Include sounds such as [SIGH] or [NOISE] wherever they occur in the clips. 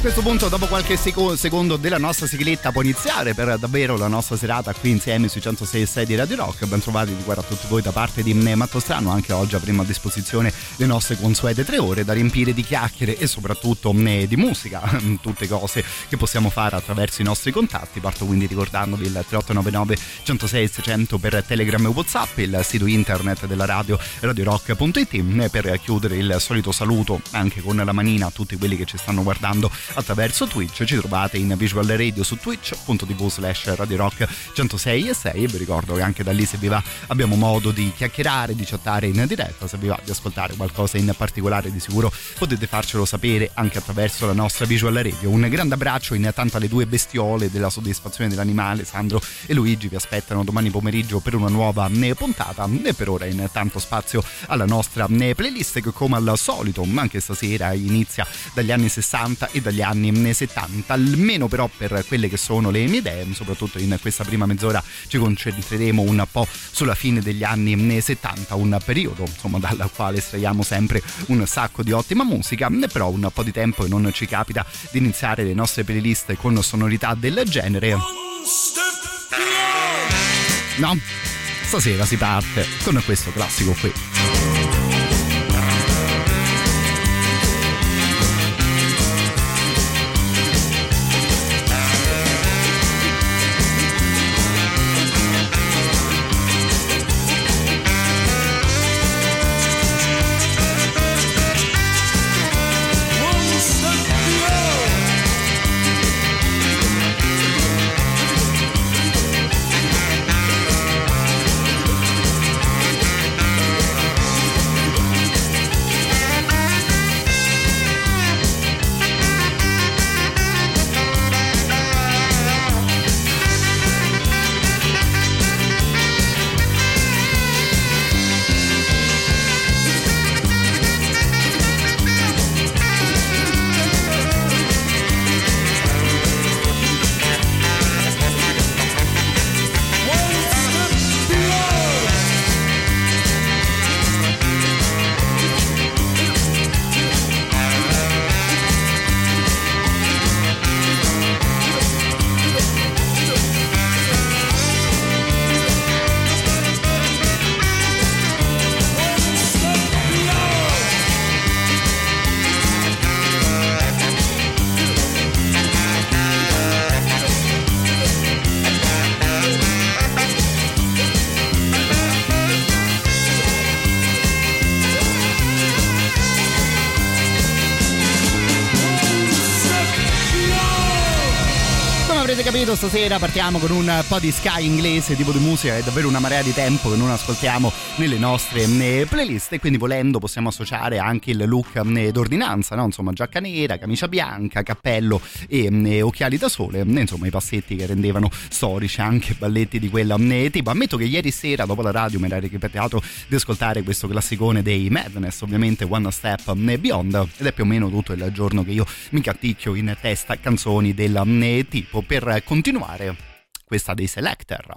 Questo punto, dopo qualche seco- secondo della nostra sigletta, può iniziare per davvero la nostra serata qui insieme sui 106 di Radio Rock. Ben trovati guarda a tutti voi da parte di Matto Strano. Anche oggi avremo a disposizione le nostre consuete tre ore da riempire di chiacchiere e soprattutto di musica. [LAUGHS] Tutte cose che possiamo fare attraverso i nostri contatti. Parto quindi ricordandovi il 3899 106 600 per Telegram e Whatsapp, il sito internet della radio radiorock.it per chiudere il solito saluto anche con la manina a tutti quelli che ci stanno guardando attraverso Twitch. Ci trovate in visual radio su twitch.tv slash Radio Rock 106 e 6 e vi ricordo che anche da lì se vi va abbiamo modo di chiacchierare, di chattare in diretta, se vi va di ascoltare qualcosa in particolare di sicuro potete farcelo sapere anche attraverso la nostra visual radio. Un grande abbraccio intanto alle due bestiole della soddisfazione dell'animale, Sandro e Luigi vi aspettano domani pomeriggio per una nuova eh, puntata e per ora intanto spazio alla nostra eh, playlist che come al solito anche stasera inizia dagli anni 60 e dagli anni 70 almeno però per quelle che sono le mie idee soprattutto in questa prima mezz'ora ci concentreremo un po' sulla fine degli anni 70 un periodo insomma dal quale estraiamo sempre un sacco di ottima musica però un po' di tempo e non ci capita di iniziare le nostre playlist con sonorità del genere. No stasera si parte con questo classico qui stasera partiamo con un po' di sky inglese, tipo di musica è davvero una marea di tempo che non ascoltiamo nelle nostre playlist e quindi volendo possiamo associare anche il look d'ordinanza, no? insomma giacca nera, camicia bianca, cappello e occhiali da sole, insomma i passetti che rendevano storici anche balletti di quella tipo. Ammetto che ieri sera dopo la radio mi era ripetato di ascoltare questo classicone dei Madness, ovviamente One Step Beyond ed è più o meno tutto il giorno che io mi catticchio in testa canzoni del tipo per continuare questa dei Selector.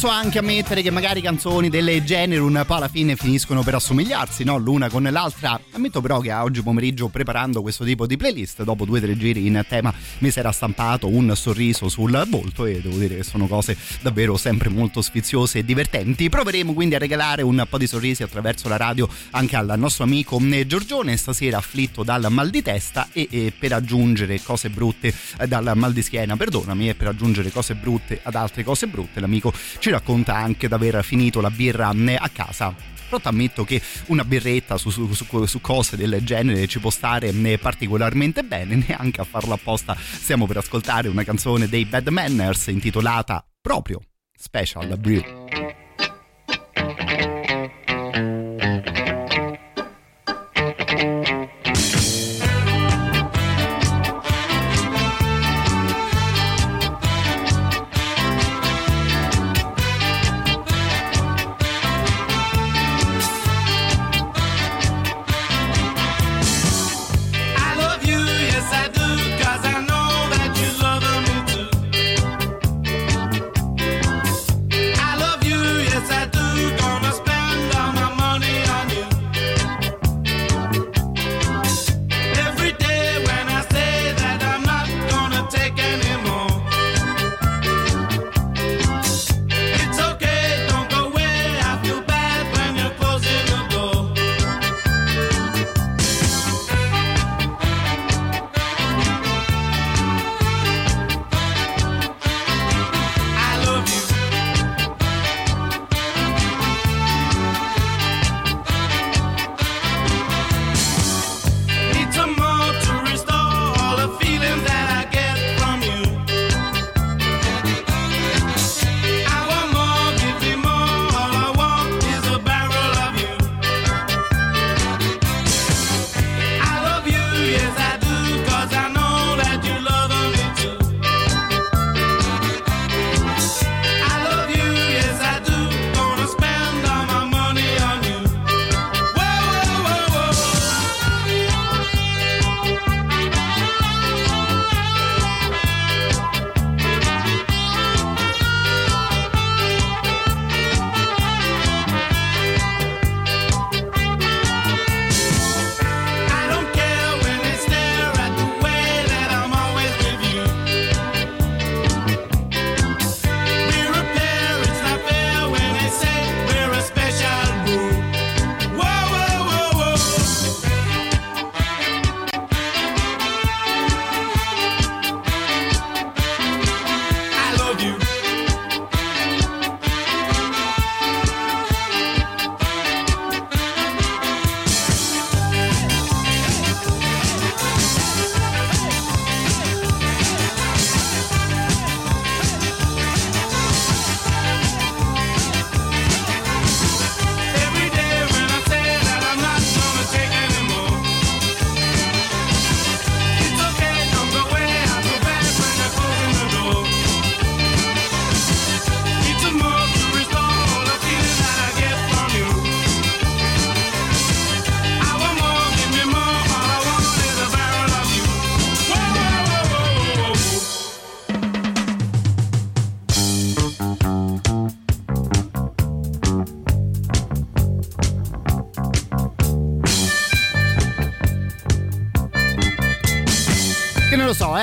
Posso anche ammettere che magari canzoni del genere un po' alla fine finiscono per assomigliarsi, no? L'una con l'altra. Ammetto però che oggi pomeriggio preparando questo tipo di playlist, dopo due o tre giri in tema, mi si era stampato un sorriso sul volto e devo dire che sono cose davvero sempre molto sfiziose e divertenti. Proveremo quindi a regalare un po' di sorrisi attraverso la radio anche al nostro amico Giorgione, stasera afflitto dal mal di testa e, e per aggiungere cose brutte eh, dal mal di schiena, perdonami, e per aggiungere cose brutte ad altre cose brutte, l'amico ci racconta anche di aver finito la birra mm, a casa però ammetto che una birretta su, su, su, su, cose del genere ci può stare mm, particolarmente bene, [LAUGHS] neanche a farlo apposta stiamo per ascoltare una canzone dei Bad Manners intitolata proprio Special Brew.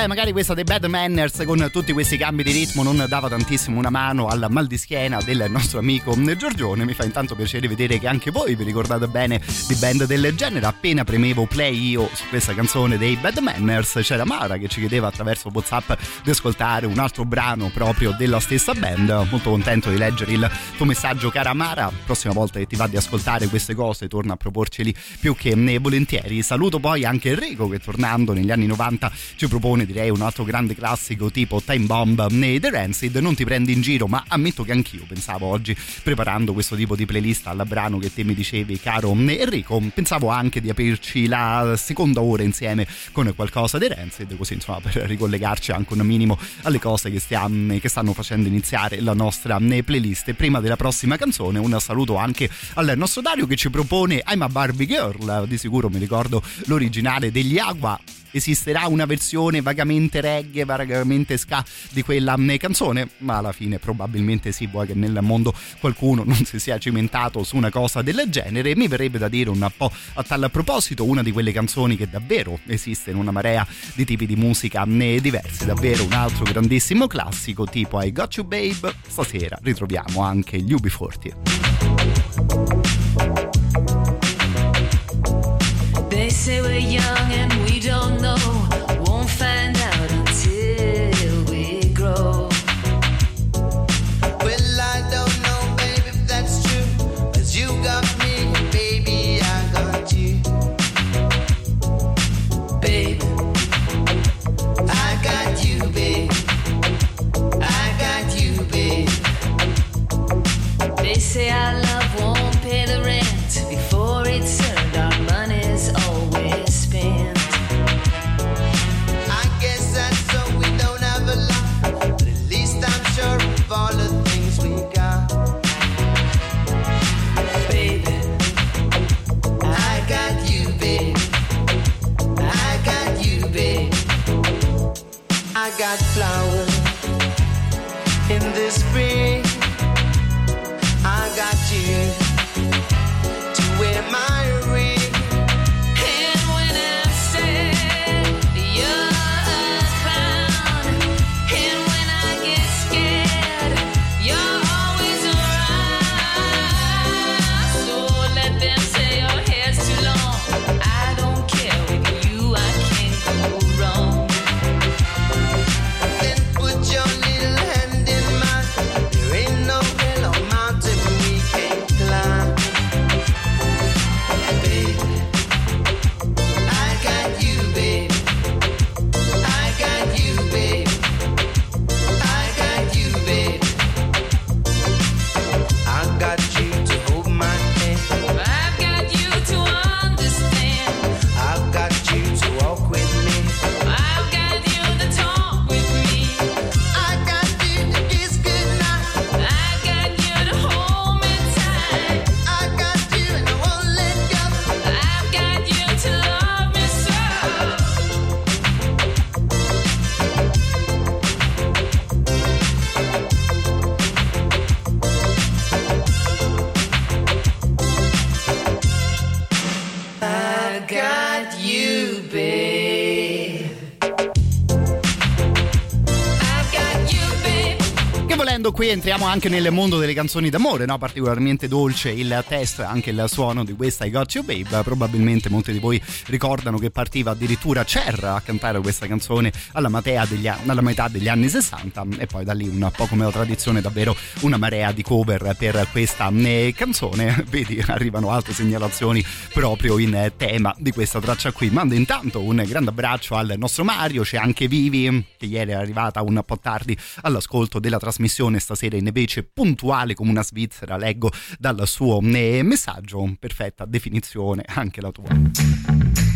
Eh, magari questa dei Bad Manners con tutti questi cambi di ritmo non dava tantissimo una mano al mal di schiena del nostro amico Giorgione. Mi fa intanto piacere vedere che anche voi vi ricordate bene di band del genere. Appena premevo play io su questa canzone dei Bad Manners, c'era Mara che ci chiedeva attraverso WhatsApp di ascoltare un altro brano proprio della stessa band. Molto contento di leggere il tuo messaggio, cara Mara. Prossima volta che ti va di ascoltare queste cose, torna a proporceli più che ne volentieri. Saluto poi anche Enrico che tornando negli anni 90 ci propone direi un altro grande classico tipo Time Bomb nei The Rancid non ti prendi in giro ma ammetto che anch'io pensavo oggi preparando questo tipo di playlist al brano che te mi dicevi caro Enrico pensavo anche di aprirci la seconda ora insieme con qualcosa dei Rancid così insomma per ricollegarci anche un minimo alle cose che, stiamo, che stanno facendo iniziare la nostra playlist. E prima della prossima canzone un saluto anche al nostro Dario che ci propone I'm a Barbie Girl di sicuro mi ricordo l'originale degli Agua esisterà una versione vagamente reggae, vagamente ska di quella canzone, ma alla fine probabilmente sì, vuoi che nel mondo qualcuno non si sia cimentato su una cosa del genere. Mi verrebbe da dire un po' a tal proposito una di quelle canzoni che davvero esiste in una marea di tipi di musica mm, diversi, davvero un altro grandissimo classico tipo I Got You Babe. Stasera ritroviamo anche gli UB40. They say we're young and we don't know. Won't find out until we grow. Well, I don't know, baby, if that's true. You got me, baby, I got you. Babe, I got you, babe. I got you, babe. they say our love qui entriamo anche nel mondo delle canzoni d'amore, no? particolarmente dolce il testo e anche il suono di questa I Got You Babe. Probabilmente molti di voi ricordano che partiva addirittura Cher a cantare questa canzone alla, degli alla metà degli anni 60 e poi da lì un po' come la tradizione davvero una marea di cover per questa eh, canzone. [LAUGHS] Vedi, arrivano altre segnalazioni proprio in tema di questa traccia qui. Mando intanto un grande abbraccio al nostro Mario, c'è anche Vivi che ieri è arrivata un po' tardi all'ascolto della trasmissione, stasera invece puntuale come una svizzera, leggo dal suo eh, messaggio, perfetta definizione anche la tua.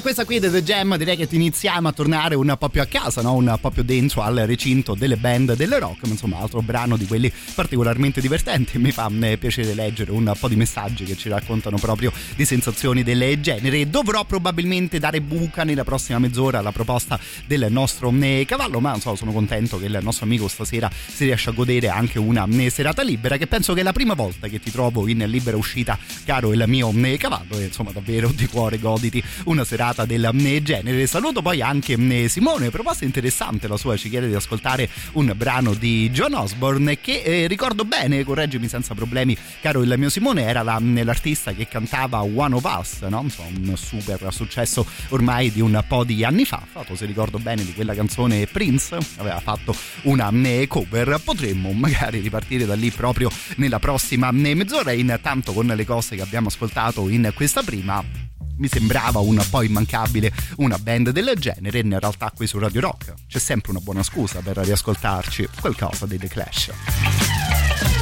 Questa qui The Jam direi che iniziamo a tornare un po' più a casa, no? un po' più dentro al recinto delle band del rock, ma insomma altro brano di quelli particolarmente divertenti. Mi fa eh, piacere leggere un po' di messaggi che ci raccontano proprio di sensazioni del genere. Dovrò probabilmente dare buca nella prossima mezz'ora alla proposta del nostro eh, cavallo, ma so, sono contento che il nostro amico stasera si riesca a godere anche una eh, serata libera, che penso che è la prima volta che ti trovo in libera uscita, caro il mio cavallo, e insomma davvero di cuore goditi una serata del eh, genere. Saluto poi anche Simone, proposta interessante la sua, ci chiede di ascoltare un brano di John Osborne che eh, ricordo bene, correggimi senza problemi, caro il mio Simone, era la- l'artista che cantava One of Us, no? Un super successo ormai di un po' di anni fa. L'altro, se ricordo bene di quella canzone Prince, aveva fatto una cover. Potremmo magari ripartire da lì proprio nella prossima mezz'ora. Intanto, con le cose che abbiamo ascoltato in questa prima, mi sembrava un po' immancabile una band del genere in realtà qui su Radio Rock c'è sempre una buona scusa per riascoltarci qualcosa dei The Clash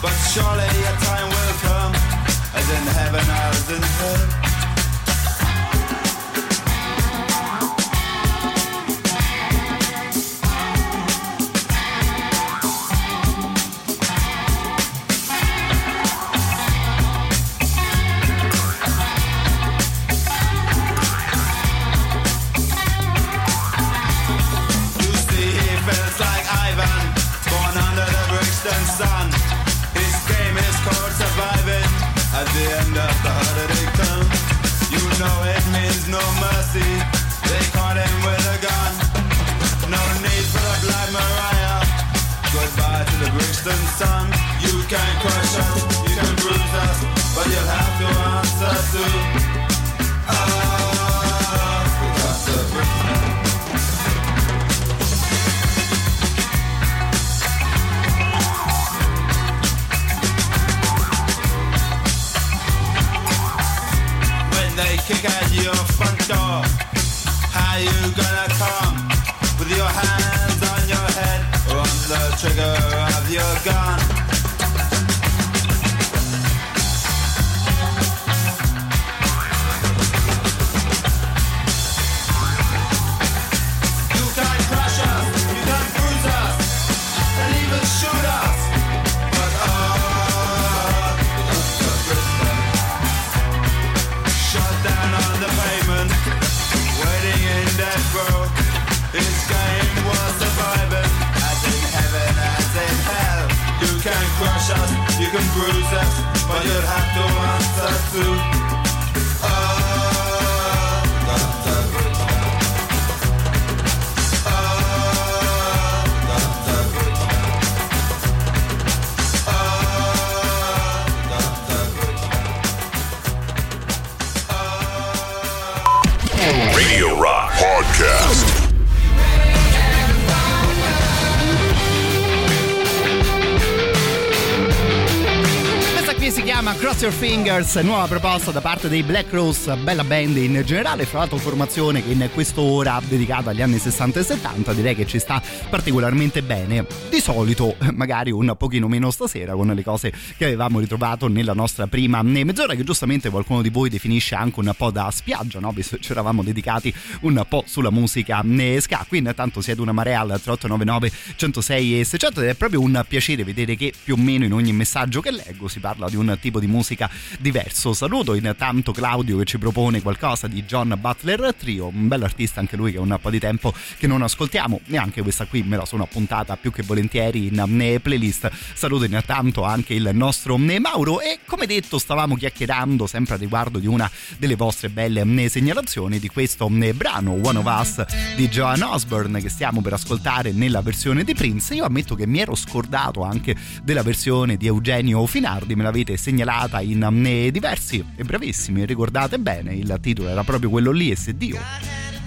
But surely kick at your front door. How you gonna come with your hands on your head or on the trigger of your gun? Can bruise us, but you'll have to answer. Radio Rock Podcast. Chiama Cross Your Fingers, nuova proposta da parte dei Black Rose, bella band in generale, fra l'altro formazione che in quest'ora dedicata agli anni 60 e 70 direi che ci sta particolarmente bene. Di solito magari un pochino meno stasera con le cose che avevamo ritrovato nella nostra prima mezz'ora che giustamente qualcuno di voi definisce anche un po' da spiaggia, no? Visto che ci eravamo dedicati un po' sulla musica eh, ska. Qui intanto siete una marea al 3899 106 e 600 ed è proprio un piacere vedere che più o meno in ogni messaggio che leggo si parla di un tipo di musica diverso. Saluto intanto Claudio che ci propone qualcosa di John Butler Trio, un bel artista anche lui che è un po' di tempo che non ascoltiamo, neanche questa qui me la sono appuntata più che volentieri in eh, playlist. Saluto intanto anche il nostro eh, Mauro e come detto stavamo chiacchierando sempre a riguardo di una delle vostre belle eh, segnalazioni di questo brano One of Us di Joan Osborne che stiamo per ascoltare nella versione di Prince. Io ammetto che mi ero scordato anche della versione di Eugenio Finardi, me l'avete segnalata in eh, diversi e brevissimi, ricordate bene, il titolo era proprio quello lì e se Dio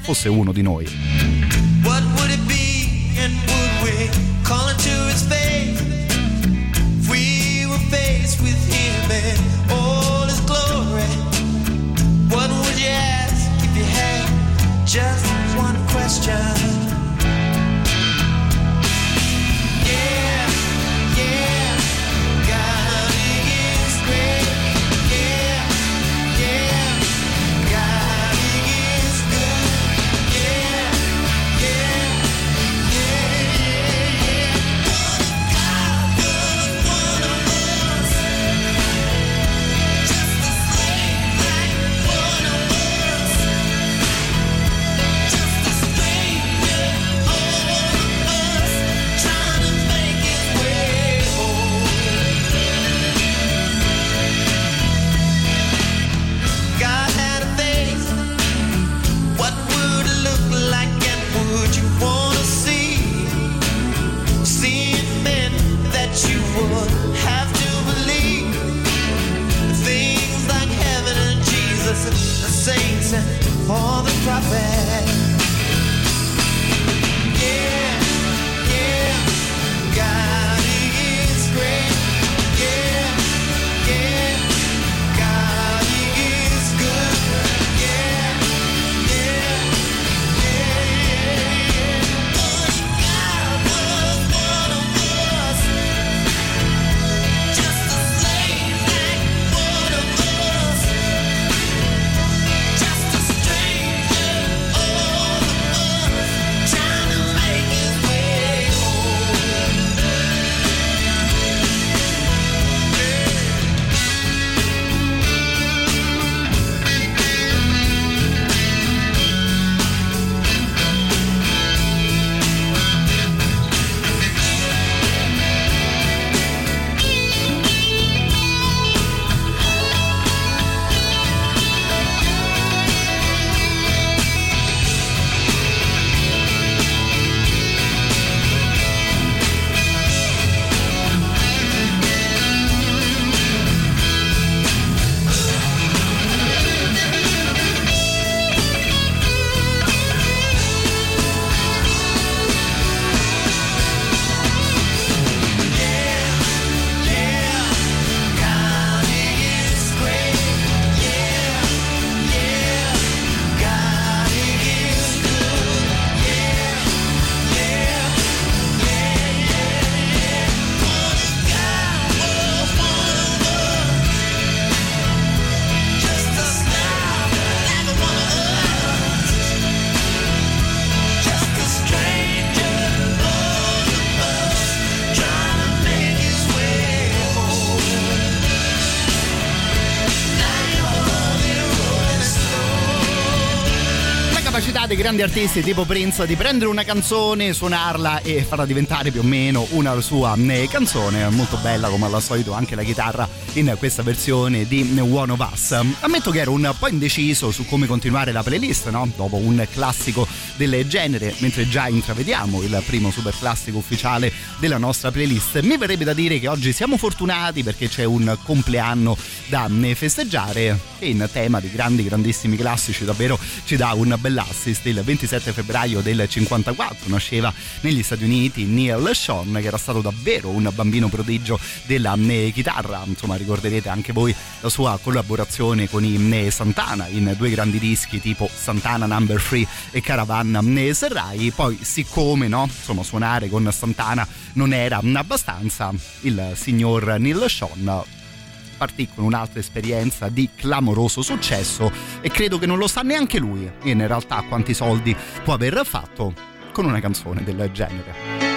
fosse uno di noi. What would it be and would we call it to its face? If we were faced with him and all his glory, what would you ask if you had just one question? And all the prophets. Dei grandi artisti tipo Prince di prendere una canzone, suonarla e farla diventare più o meno una sua eh, canzone, molto bella come al solito anche la chitarra in questa versione di One of Us. Ammetto che ero un po' indeciso su come continuare la playlist, no? Dopo un classico del genere, mentre già intravediamo il primo super classico ufficiale della nostra playlist. Mi verrebbe da dire che oggi siamo fortunati perché c'è un compleanno da eh, festeggiare e in tema di grandi grandissimi classici davvero ci dà un bell'assist. Il 27 febbraio del 54 nasceva negli Stati Uniti Neil Sean che era stato davvero un bambino prodigio della eh, chitarra, insomma ricorderete anche voi la sua collaborazione con i eh, Santana in due grandi dischi tipo Santana Number 3 e Caravan eh, Serrai, poi siccome no, insomma suonare con Santana non era abbastanza, il signor Neil Sean partì con un'altra esperienza di clamoroso successo e credo che non lo sa neanche lui in realtà quanti soldi può aver fatto con una canzone del genere.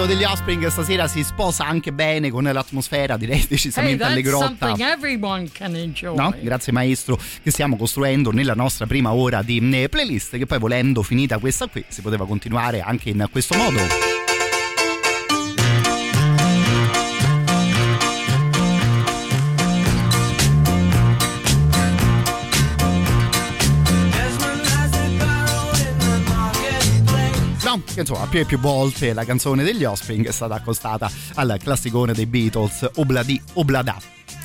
Classico degli Offspring stasera si sposa anche bene con l'atmosfera, direi Hey, decisamente that's allegrotta. No? Grazie maestro che stiamo costruendo nella nostra prima ora di eh, playlist che poi volendo finita questa qui si poteva continuare anche in questo modo. Insomma più e più volte la canzone degli Offspring è stata accostata al classicone dei Beatles Obladi Oblada.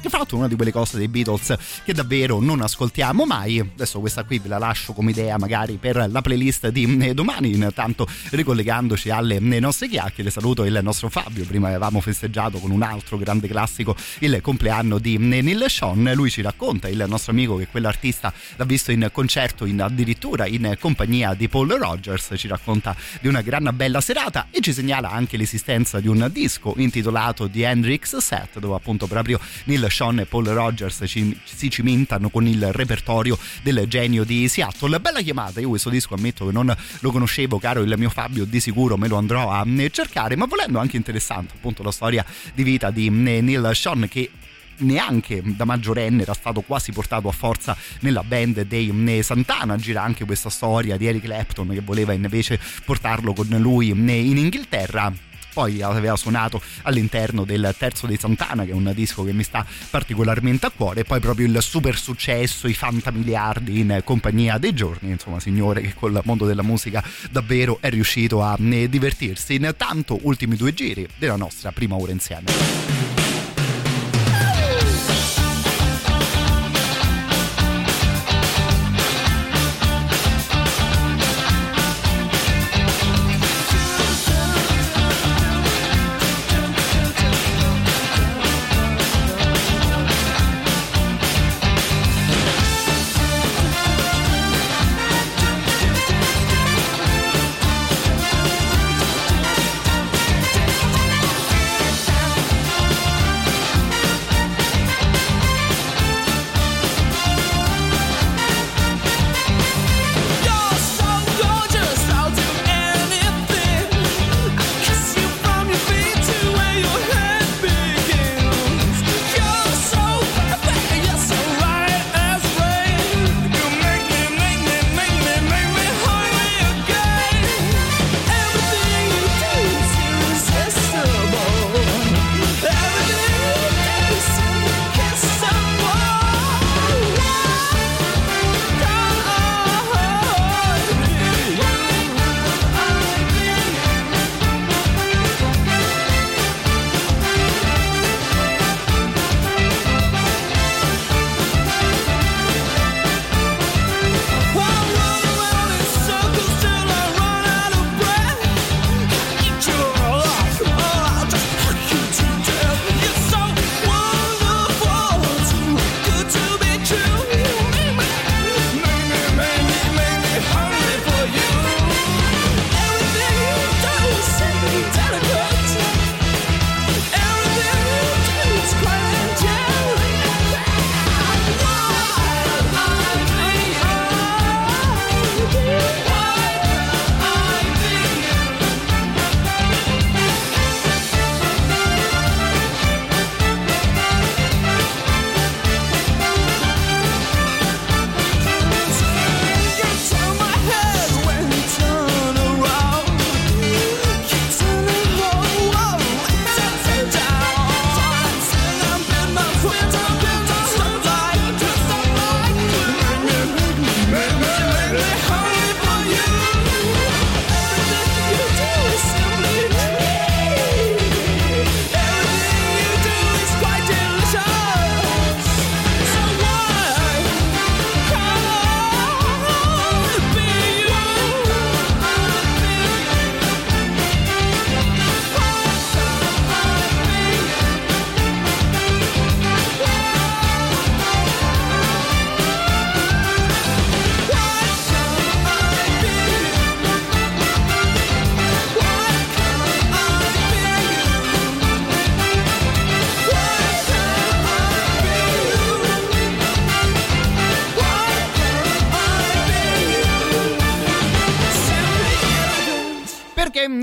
Che è una di quelle cose dei Beatles che davvero non ascoltiamo mai. Adesso questa qui ve la lascio come idea magari per la playlist di eh, domani. Intanto ricollegandoci alle eh, nostre chiacchiere, saluto il nostro Fabio. Prima avevamo festeggiato con un altro grande classico il compleanno di eh, Neil Sean. Lui ci racconta, il nostro amico, che quell'artista l'ha visto in concerto in, addirittura in compagnia di Paul Rogers. Ci racconta di una gran bella serata e ci segnala anche l'esistenza di un disco intitolato The Hendrix Set, dove appunto proprio Neil Sean e Paul Rogers ci- si cimentano con il repertorio del genio di Seattle. Bella chiamata, io questo disco ammetto che non lo conoscevo, caro il mio Fabio, di sicuro me lo andrò a eh, cercare, ma volendo anche interessante appunto la storia di vita di eh, Neil Sean che neanche da maggiorenne era stato quasi portato a forza nella band dei eh, Santana gira anche questa storia di Eric Clapton che voleva invece portarlo con lui in Inghilterra poi aveva suonato all'interno del terzo dei Santana che è un disco che mi sta particolarmente a cuore e poi proprio il super successo i fantamiliardi in compagnia dei giorni insomma signore che col mondo della musica davvero è riuscito a eh, divertirsi intanto ultimi due giri della nostra prima ora insieme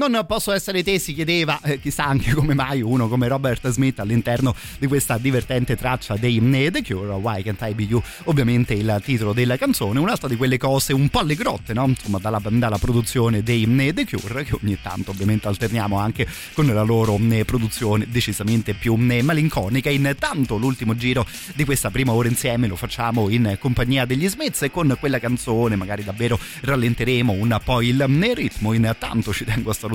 non posso essere te si chiedeva eh, chissà anche come mai uno come Robert Smith all'interno di questa divertente traccia dei The Cure Why Can't I Be You ovviamente il titolo della canzone un'altra di quelle cose un po' alle grotte no? insomma dalla, dalla produzione dei The Cure che ogni tanto ovviamente alterniamo anche con la loro produzione decisamente più malinconica intanto l'ultimo giro di questa prima ora insieme lo facciamo in compagnia degli Smiths e con quella canzone magari davvero rallenteremo un po' il ritmo intanto ci tengo a salutare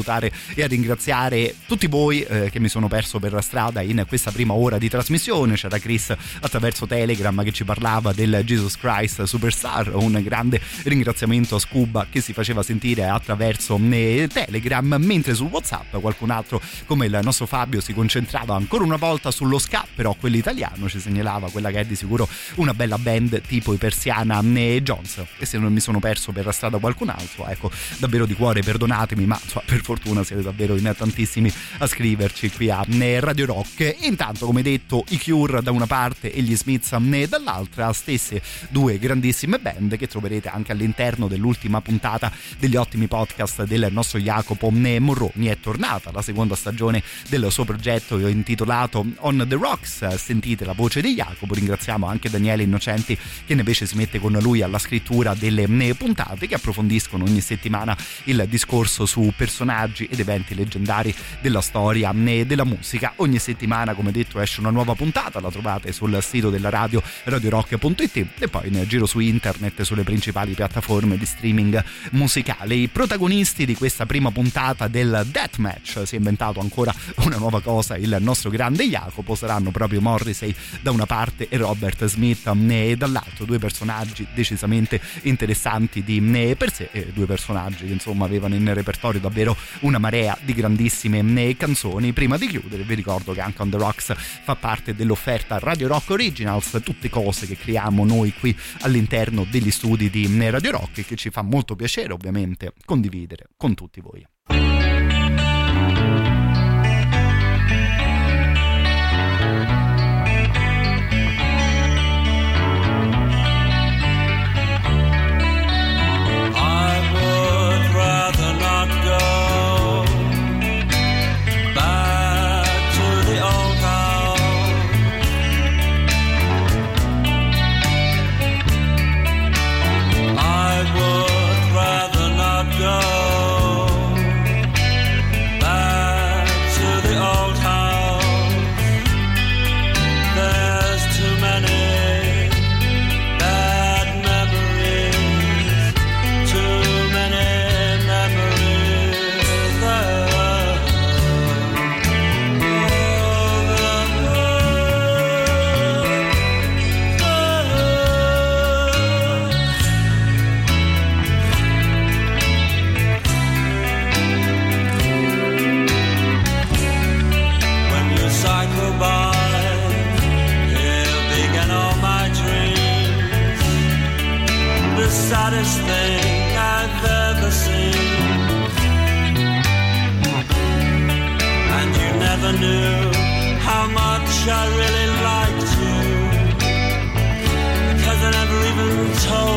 e a ringraziare tutti voi eh, che mi sono perso per la strada in questa prima ora di trasmissione. C'era Chris attraverso Telegram che ci parlava del Jesus Christ Superstar un grande ringraziamento a Scuba che si faceva sentire attraverso eh, Telegram mentre su Whatsapp qualcun altro come il nostro Fabio si concentrava ancora una volta sullo ska però quello italiano ci segnalava quella che è di sicuro una bella band tipo i Persiana e Jones. E se non mi sono perso per la strada qualcun altro ecco davvero di cuore perdonatemi ma insomma, per fortuna siete davvero in tantissimi a scriverci qui a eh, Radio Rock. E intanto come detto i Cure da una parte e gli Smiths eh, dall'altra stesse due grandissime band che troverete anche all'interno dell'ultima puntata degli ottimi podcast del nostro Jacopo eh, Morroni è tornata la seconda stagione del suo progetto intitolato On the Rocks. Sentite la voce di Jacopo. Ringraziamo anche Daniele Innocenti che invece si mette con lui alla scrittura delle puntate che approfondiscono ogni settimana il discorso su personaggi ed eventi leggendari della storia e della musica. Ogni settimana come detto esce una nuova puntata la trovate sul sito della radio radiorock.it e poi in giro su internet sulle principali piattaforme di streaming musicale. I protagonisti di questa prima puntata del Deathmatch si è inventato ancora una nuova cosa il nostro grande Jacopo saranno proprio Morrissey da una parte e Robert Smith e dall'altro. Due personaggi decisamente interessanti di per sé due personaggi che insomma avevano in repertorio davvero una marea di grandissime eh, canzoni. Prima di chiudere vi ricordo che anche On The Rocks fa parte dell'offerta Radio Rock Originals. Tutte cose che creiamo noi qui all'interno degli studi di eh, Radio Rock e che ci fa molto piacere ovviamente condividere con tutti voi saddest thing I've ever seen. And you never knew how much I really liked you. Because I never even told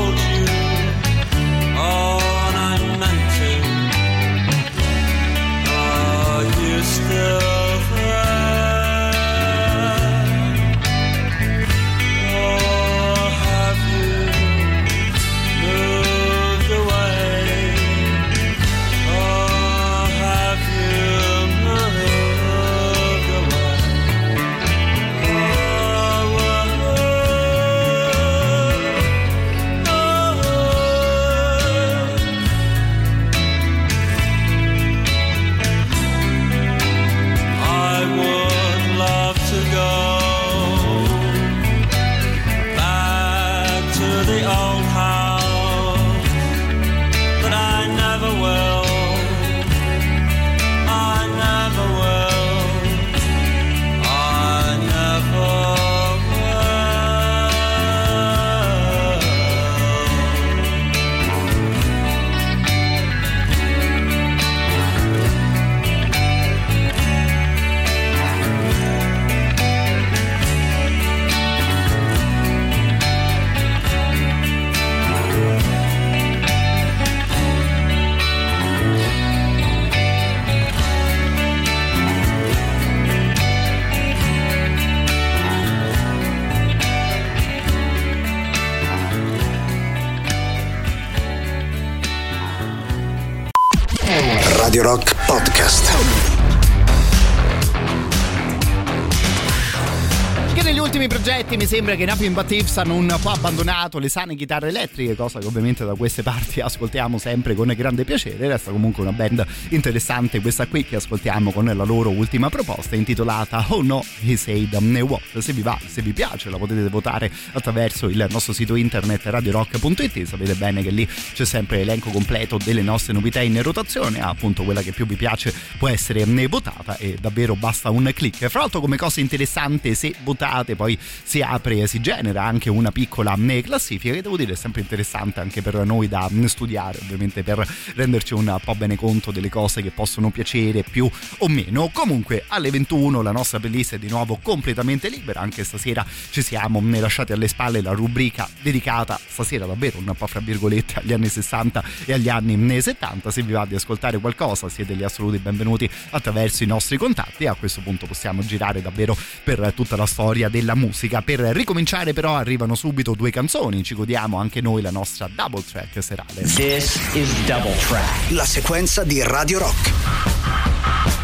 sembra che But Thieves hanno un po' abbandonato le sane chitarre elettriche, cosa che ovviamente da queste parti ascoltiamo sempre con grande piacere. Resta comunque una band interessante questa qui che ascoltiamo con la loro ultima proposta intitolata Oh No, He Said What. Se vi va, se vi piace la potete votare attraverso il nostro sito internet radiorock.it. Sapete bene che lì c'è sempre l'elenco completo delle nostre novità in rotazione. Appunto quella che più vi piace può essere votata e davvero basta un click. Fra l'altro come cosa interessante se votate poi si apre e si genera anche una piccola classifica che devo dire è sempre interessante anche per noi da mm, studiare ovviamente per renderci un po' bene conto delle cose che possono piacere più o meno comunque alle 21 la nostra playlist è di nuovo completamente libera anche stasera ci siamo mm, lasciati alle spalle la rubrica dedicata stasera davvero un po' fra virgolette agli anni 60 e agli anni mm, 70 se vi va di ascoltare qualcosa siete gli assoluti benvenuti attraverso i nostri contatti a questo punto possiamo girare davvero per tutta la storia della musica. Per ricominciare però arrivano subito due canzoni, ci godiamo anche noi la nostra double track serale. This is Double Track. La sequenza di Radio Rock.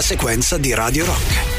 Sequenza di Radio Rock.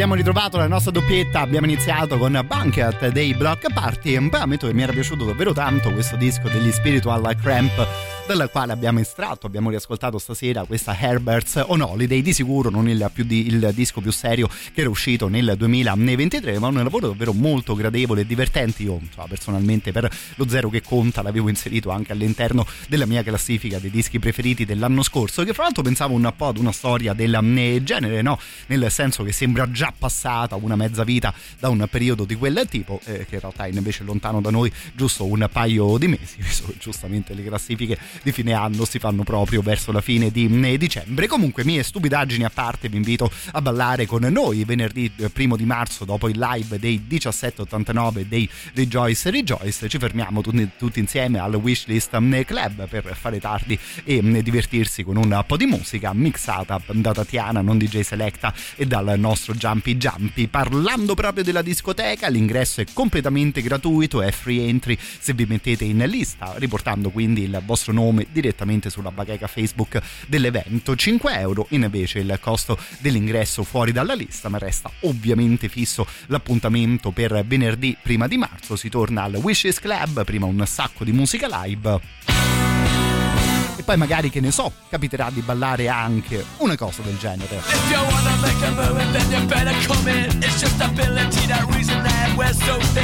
Abbiamo ritrovato la nostra doppietta, abbiamo iniziato con Bunket dei Block Party. Beh, ammetto che mi era piaciuto davvero tanto questo disco degli Spiritual Cramp dal quale abbiamo estratto, abbiamo riascoltato stasera questa Herbert's on Holiday, di sicuro non il, più di, il disco più serio che era uscito nel 2023, ma un lavoro davvero molto gradevole e divertente. Io insomma, personalmente per lo zero che conta l'avevo inserito anche all'interno della mia classifica dei dischi preferiti dell'anno scorso, che fra l'altro pensavo un po' ad una storia del eh, genere, no? Nel senso che sembra già passata una mezza vita da un periodo di quel tipo, eh, che in realtà è invece lontano da noi giusto un paio di mesi, visto [LAUGHS] che giustamente le classifiche di fine anno si fanno proprio verso la fine di eh, dicembre. Comunque, mie stupidaggini a parte, vi invito a ballare con noi venerdì eh, primo di marzo dopo il live dei 1789 dei Rejoice Rejoice. Ci fermiamo tutti, insieme al Wishlist eh, Club per fare tardi e eh, divertirsi con un po' di musica mixata da Tatiana, non DJ Selecta e dal nostro Jumpy Jumpy. Parlando proprio della discoteca, l'ingresso è completamente gratuito, è free entry se vi mettete in lista, riportando quindi il vostro nome direttamente sulla bacheca Facebook dell'evento. 5 euro invece il costo dell'ingresso fuori dalla lista, ma resta ovviamente fisso l'appuntamento per venerdì prima di marzo. Si torna al Wishes Club, prima un sacco di musica live. E poi magari, che ne so, capiterà di ballare anche una cosa del genere. If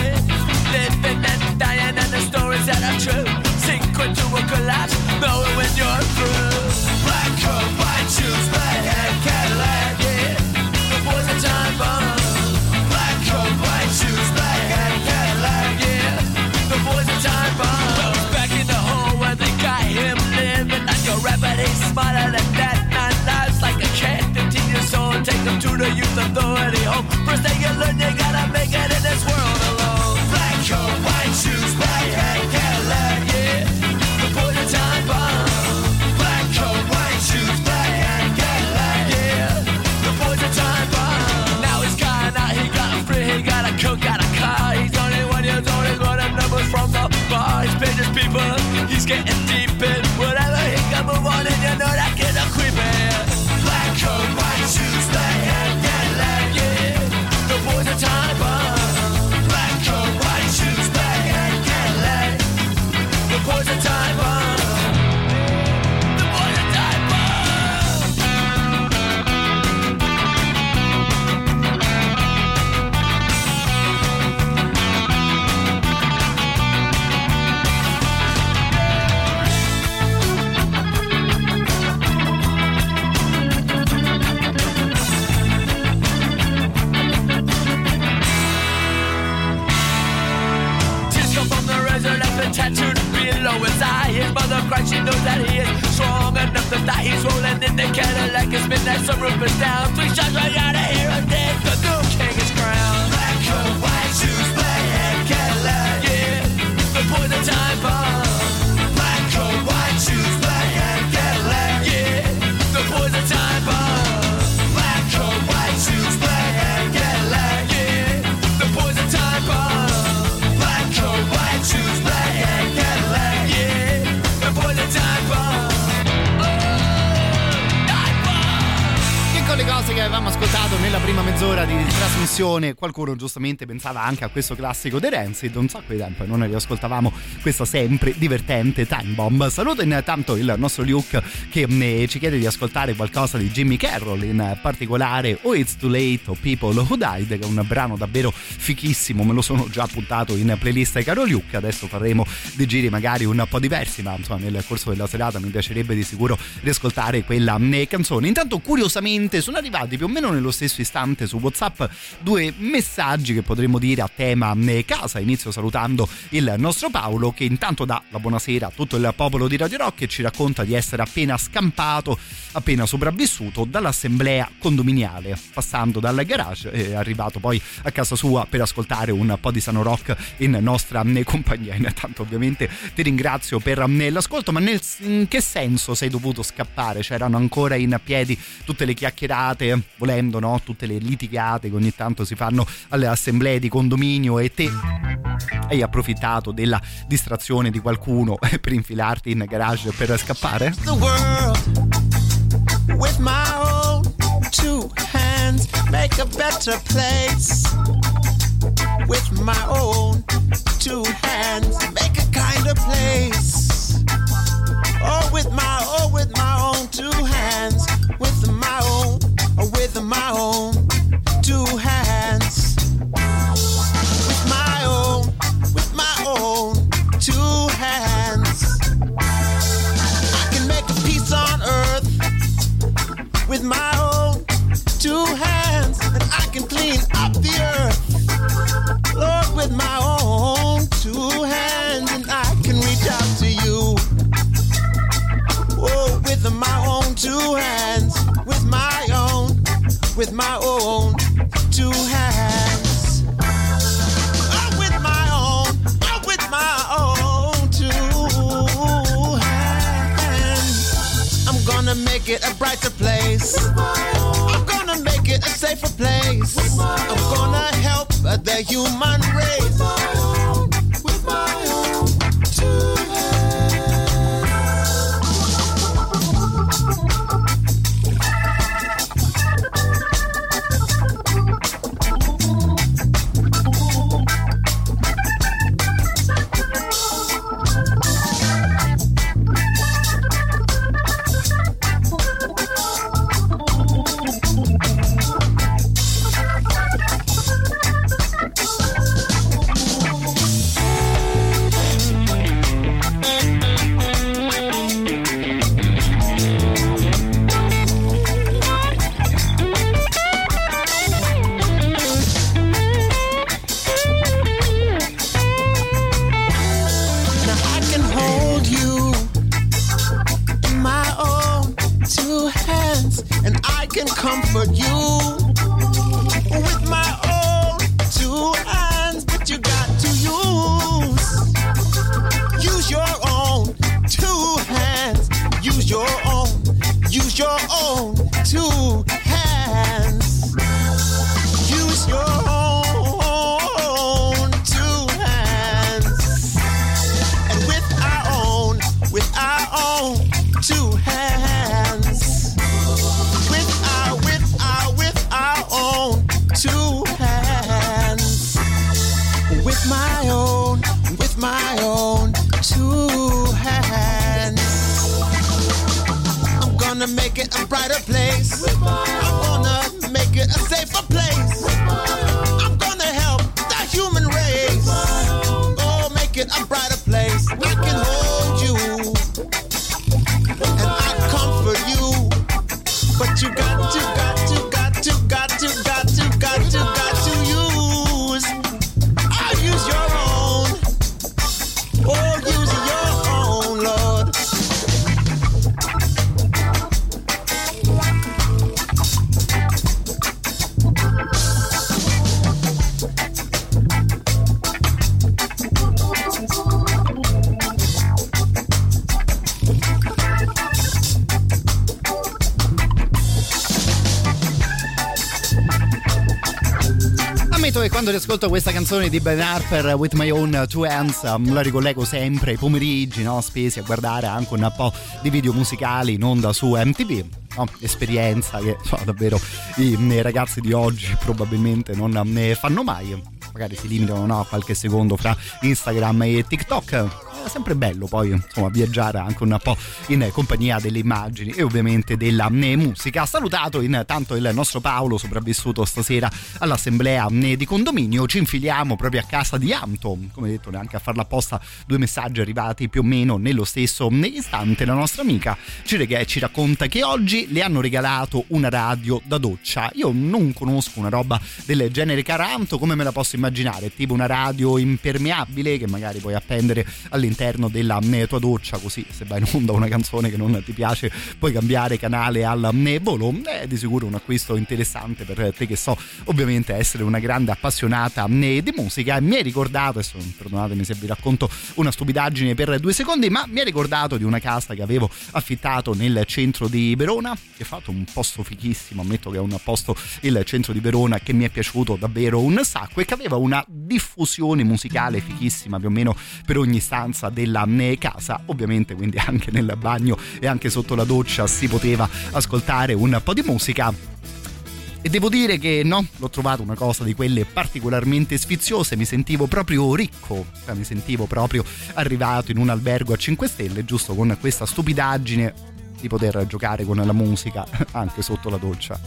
thing you Cries, she knows that he is strong enough to die. He's rolling in the Cadillac, his midnight sunroof is down. Three shots right out of here and dead. The new king is crowned. Black coat, white shoes, black hat, Cadillac. Yeah, the boys are time nella prima mezz'ora di trasmissione, qualcuno giustamente pensava anche a questo classico The Rancid, un sacco di tempo e non ne riascoltavamo questa sempre divertente Time Bomb. Saluto intanto il nostro Luke che eh, ci chiede di ascoltare qualcosa di Jimmy Carroll, in particolare Oh It's Too Late o People Who Died, che è un brano davvero fichissimo, me lo sono già puntato in playlist caro Luke, adesso faremo dei giri magari un po' diversi, ma insomma nel corso della serata mi piacerebbe di sicuro riascoltare quella eh, canzone. Intanto curiosamente sono arrivati più o meno nello stesso istante su WhatsApp due messaggi che potremmo dire a tema eh, casa. Inizio salutando il nostro Paolo che intanto dà la buonasera a tutto il popolo di Radio Rock e ci racconta di essere appena scampato, appena sopravvissuto dall'assemblea condominiale, passando dal garage è arrivato poi a casa sua per ascoltare un po' di Sano Rock in nostra eh, compagnia. [LAUGHS] Intanto ovviamente ti ringrazio per eh, l'ascolto, ma nel, in che senso sei dovuto scappare? C'erano ancora in piedi tutte le chiacchierate, volendo, no? Tutte le litigate che ogni tanto si fanno alle assemblee di condominio e te hai approfittato della distrazione di qualcuno [LAUGHS] per infilarti in garage per scappare? the world with my own two hands. Make a better place with my own two hands. Make a kind of place. Oh, with my oh, with my own two hands. With my own, oh, with my own two hands. With my own two hands, and I can clean up the earth. Lord, with my own two hands, and I can reach out to you. Oh, with my own two hands, with my own, with my own two hands. Make it a brighter place. I'm gonna make it a safer place. I'm gonna help the human riascolto questa canzone di Ben Harper With My Own Two Hands me la ricollego sempre ai pomeriggi no? spesi a guardare anche un po' di video musicali in onda su MTV no? esperienza che so, davvero i, i ragazzi di oggi probabilmente non ne fanno mai magari si limitano no, a qualche secondo fra Instagram e TikTok è sempre bello poi insomma viaggiare anche un po' in compagnia delle immagini e ovviamente della eh, musica salutato intanto il nostro Paolo sopravvissuto stasera all'assemblea eh, di condominio ci infiliamo proprio a casa di Anto come detto neanche a farla apposta due messaggi arrivati più o meno nello stesso eh, istante. La nostra amica ci, rega- ci racconta che oggi le hanno regalato una radio da doccia. Io non conosco una roba del genere cara Anto come me la posso immaginare? Tipo una radio impermeabile che magari puoi appendere all'interno della eh, tua doccia così se vai in onda una canzone che non ti piace puoi cambiare canale al volo. È di sicuro un acquisto interessante per te che so ovviamente essere una grande appassionata eh, di musica. Mi hai ricordato adesso perdonatemi se vi racconto una stupidaggine per due secondi ma mi hai ricordato di una casa che avevo affittato nel centro di Verona che è fatto un posto fichissimo ammetto che è un posto il centro di Verona che mi è piaciuto davvero un sacco e che aveva una diffusione musicale fichissima più o meno per ogni stanza della eh, casa. Ovviamente quindi anche nel bagno e anche sotto la doccia si poteva ascoltare un po' di musica E devo dire che no, l'ho trovato una cosa di quelle particolarmente sfiziose, mi sentivo proprio ricco, cioè mi sentivo proprio arrivato in un albergo a 5 stelle, giusto con questa stupidaggine di poter giocare con la musica [LAUGHS] anche sotto la doccia.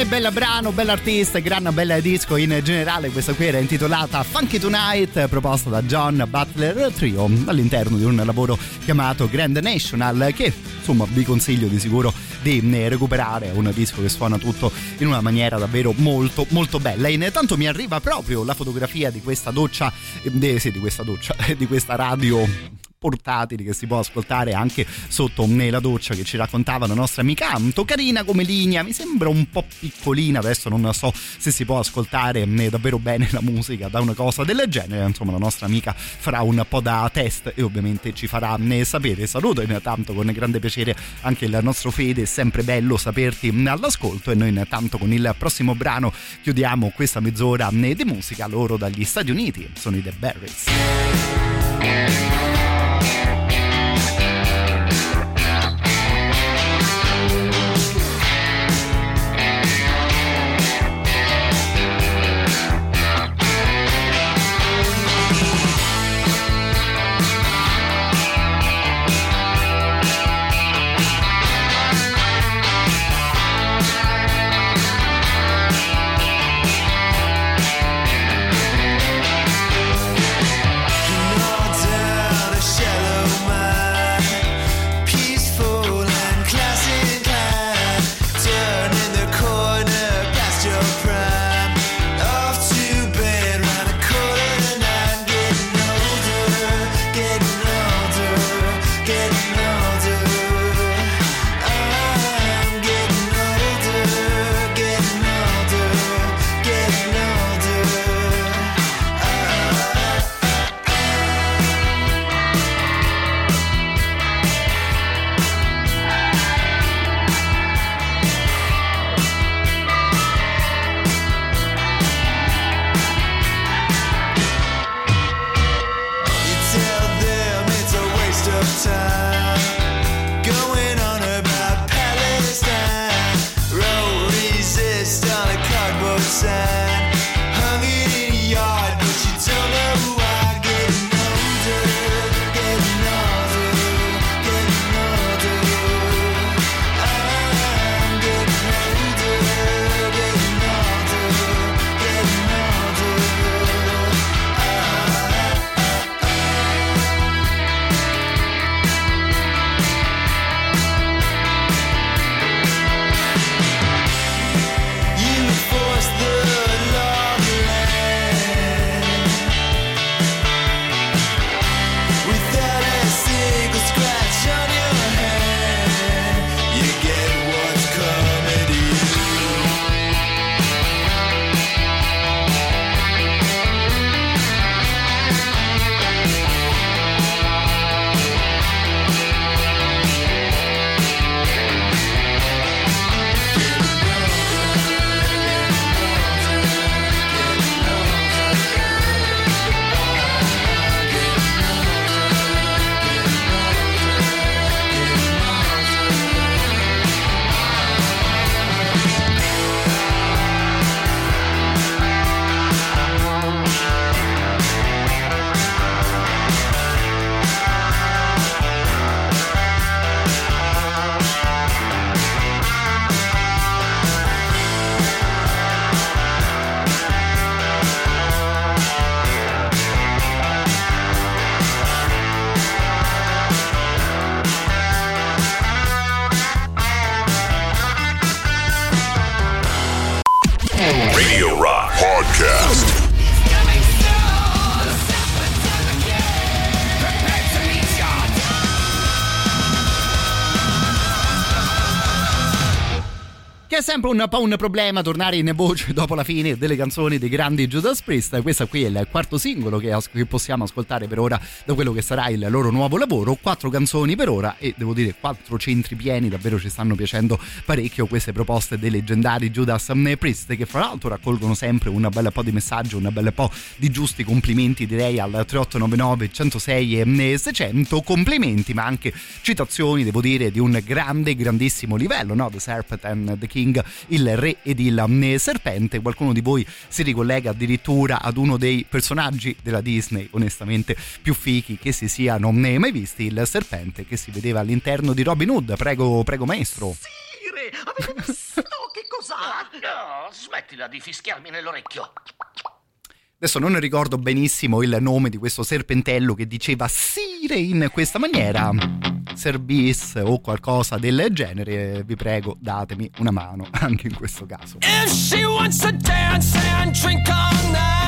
Secondo me bella brano, bella artista, gran bella disco in generale, questa qui era intitolata Funky Tonight, proposta da John Butler Trio all'interno di un lavoro chiamato Grand National che insomma vi consiglio di sicuro di eh, recuperare, è un disco che suona tutto in una maniera davvero molto molto bella. E intanto mi arriva proprio la fotografia di questa doccia, eh, sì, di questa doccia, [LAUGHS] di questa radio portatili che si può ascoltare anche sotto nella doccia che ci raccontava la nostra amica Anto carina come linea mi sembra un po' piccolina adesso non so se si può ascoltare né davvero bene la musica da una cosa del genere insomma la nostra amica farà un po' da test e ovviamente ci farà né sapere. Saluto intanto con grande piacere anche il nostro Fede è sempre bello saperti all'ascolto e noi intanto con il prossimo brano chiudiamo questa mezz'ora di musica loro dagli Stati Uniti. Sono i The Berries è sempre un po' un problema tornare in voce dopo la fine delle canzoni dei grandi Judas Priest. Questo qui è il quarto singolo che, as- che possiamo ascoltare per ora da quello che sarà il loro nuovo lavoro. Quattro canzoni per ora e devo dire quattro centri pieni. Davvero ci stanno piacendo parecchio queste proposte dei leggendari Judas Priest che fra l'altro raccolgono sempre un bel po' di messaggi, un bel po' di giusti complimenti direi al 3899 106 e 600. Complimenti ma anche citazioni devo dire di un grande grandissimo livello, no? The Serpent and the King Ring, il re ed il serpente. Qualcuno di voi si ricollega addirittura ad uno dei personaggi della Disney, onestamente più fichi che si siano mai visti, il serpente che si vedeva all'interno di Robin Hood. Prego, prego maestro. Sire, avete visto che cos'ha? No, smettila di fischiarmi nell'orecchio. Adesso non ricordo benissimo il nome di questo serpentello che diceva Sire in questa maniera. Panzer Beast o qualcosa del genere, vi prego datemi una mano [LAUGHS] anche in questo caso. If she wants to dance and drink all night.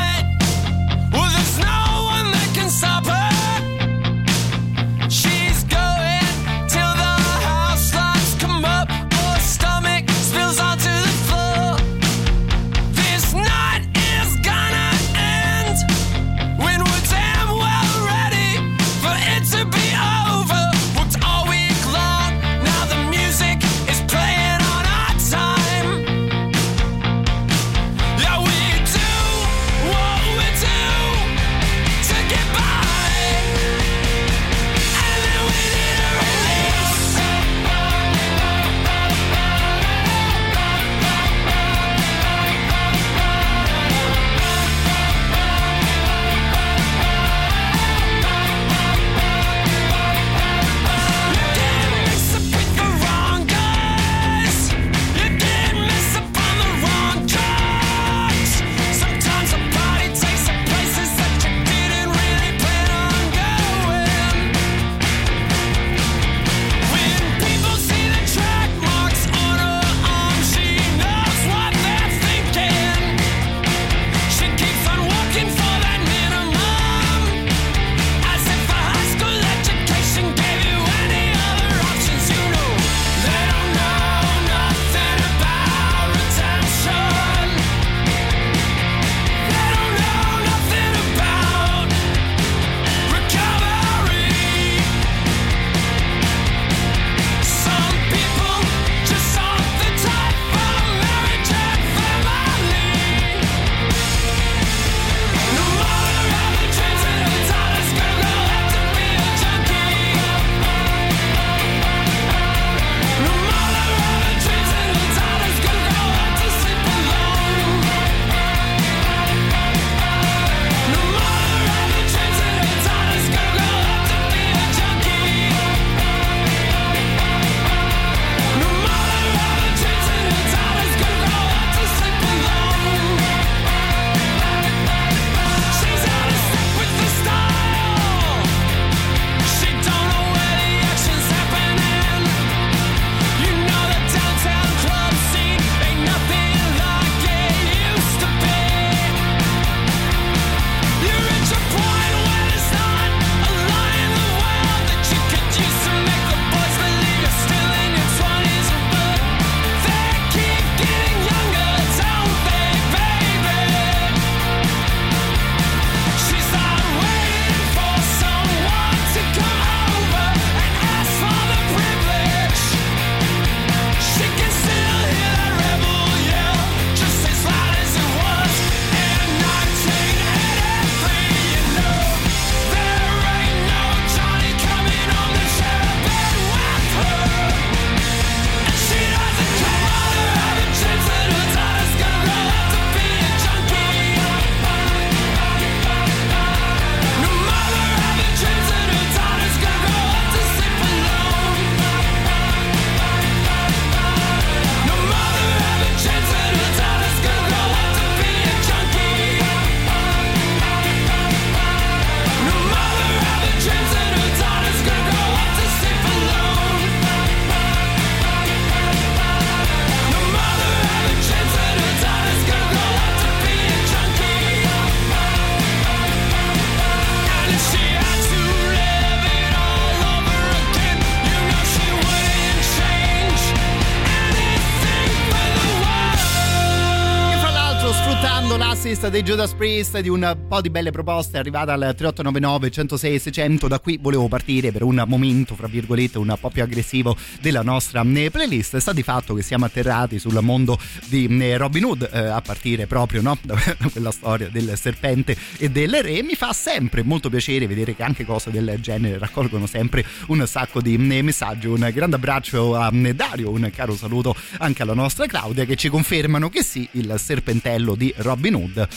di Judas Priest di un po' di belle proposte arrivata al 3899 106 600 da qui volevo partire per un momento fra virgolette un po' più aggressivo della nostra eh, playlist. Sta di fatto che siamo atterrati sul mondo di eh, Robin Hood eh, a partire proprio no? [LAUGHS] da quella storia del serpente e del re. Mi fa sempre molto piacere vedere che anche cose del genere raccolgono sempre un sacco di eh, messaggi. Un grande abbraccio a mm, Dario un caro saluto anche alla nostra Claudia che ci confermano che sì il serpentello di Robin Hood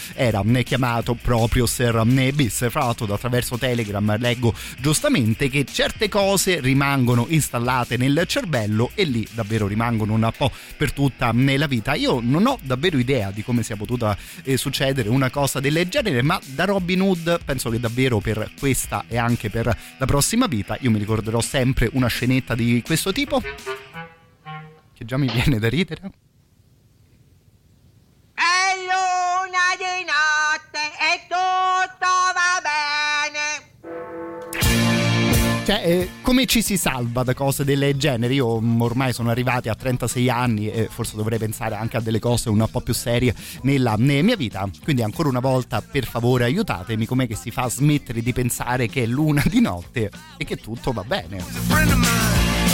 chiamato proprio Sir Bis. Fra l'altro attraverso Telegram leggo giustamente che certe cose rimangono installate nel cervello e lì davvero rimangono un po' per tutta nella vita. Io non ho davvero idea di come sia potuta eh, succedere una cosa del genere, ma da Robin Hood penso che davvero per questa e anche per la prossima vita io mi ricorderò sempre una scenetta di questo tipo che già mi viene da ridere. È luna di notte e tutto va bene. Cioè, eh, come ci si salva da cose del genere? Io mm, ormai sono arrivati a 36 anni e forse dovrei pensare anche a delle cose un po' più serie nella, nella mia vita. Quindi ancora una volta, per favore, aiutatemi com'è che si fa a smettere di pensare che è luna di notte e che tutto va bene.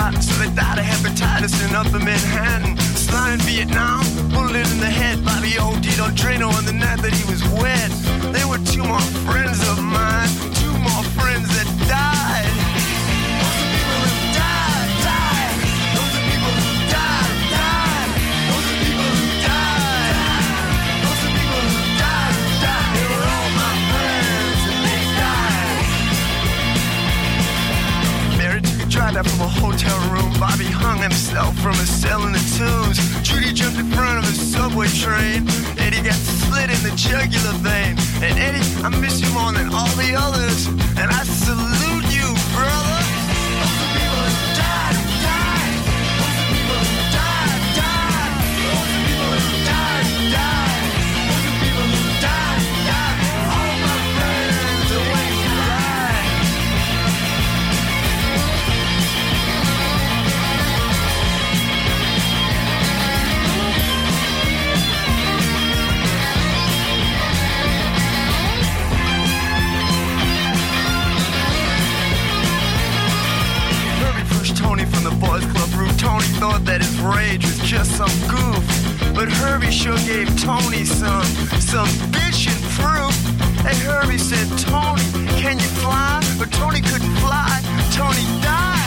Gimmicks so they died of hepatitis in upper Manhattan. Slime in Vietnam, bullet in the head. by the old on Drano on the night that he was wet. They were two more friends of mine, two more friends that died. A drive from a hotel room. Bobby hung himself from a cell in the tombs. Judy jumped in front of a subway train. Eddie got slit in the jugular vein. And Eddie, I miss you more than all the others. And I salute boys club roof. Tony thought that his rage was just some goof. But Herbie sure gave Tony some, some bitchin' proof. And Herbie said, Tony, can you fly? But Tony couldn't fly. Tony died.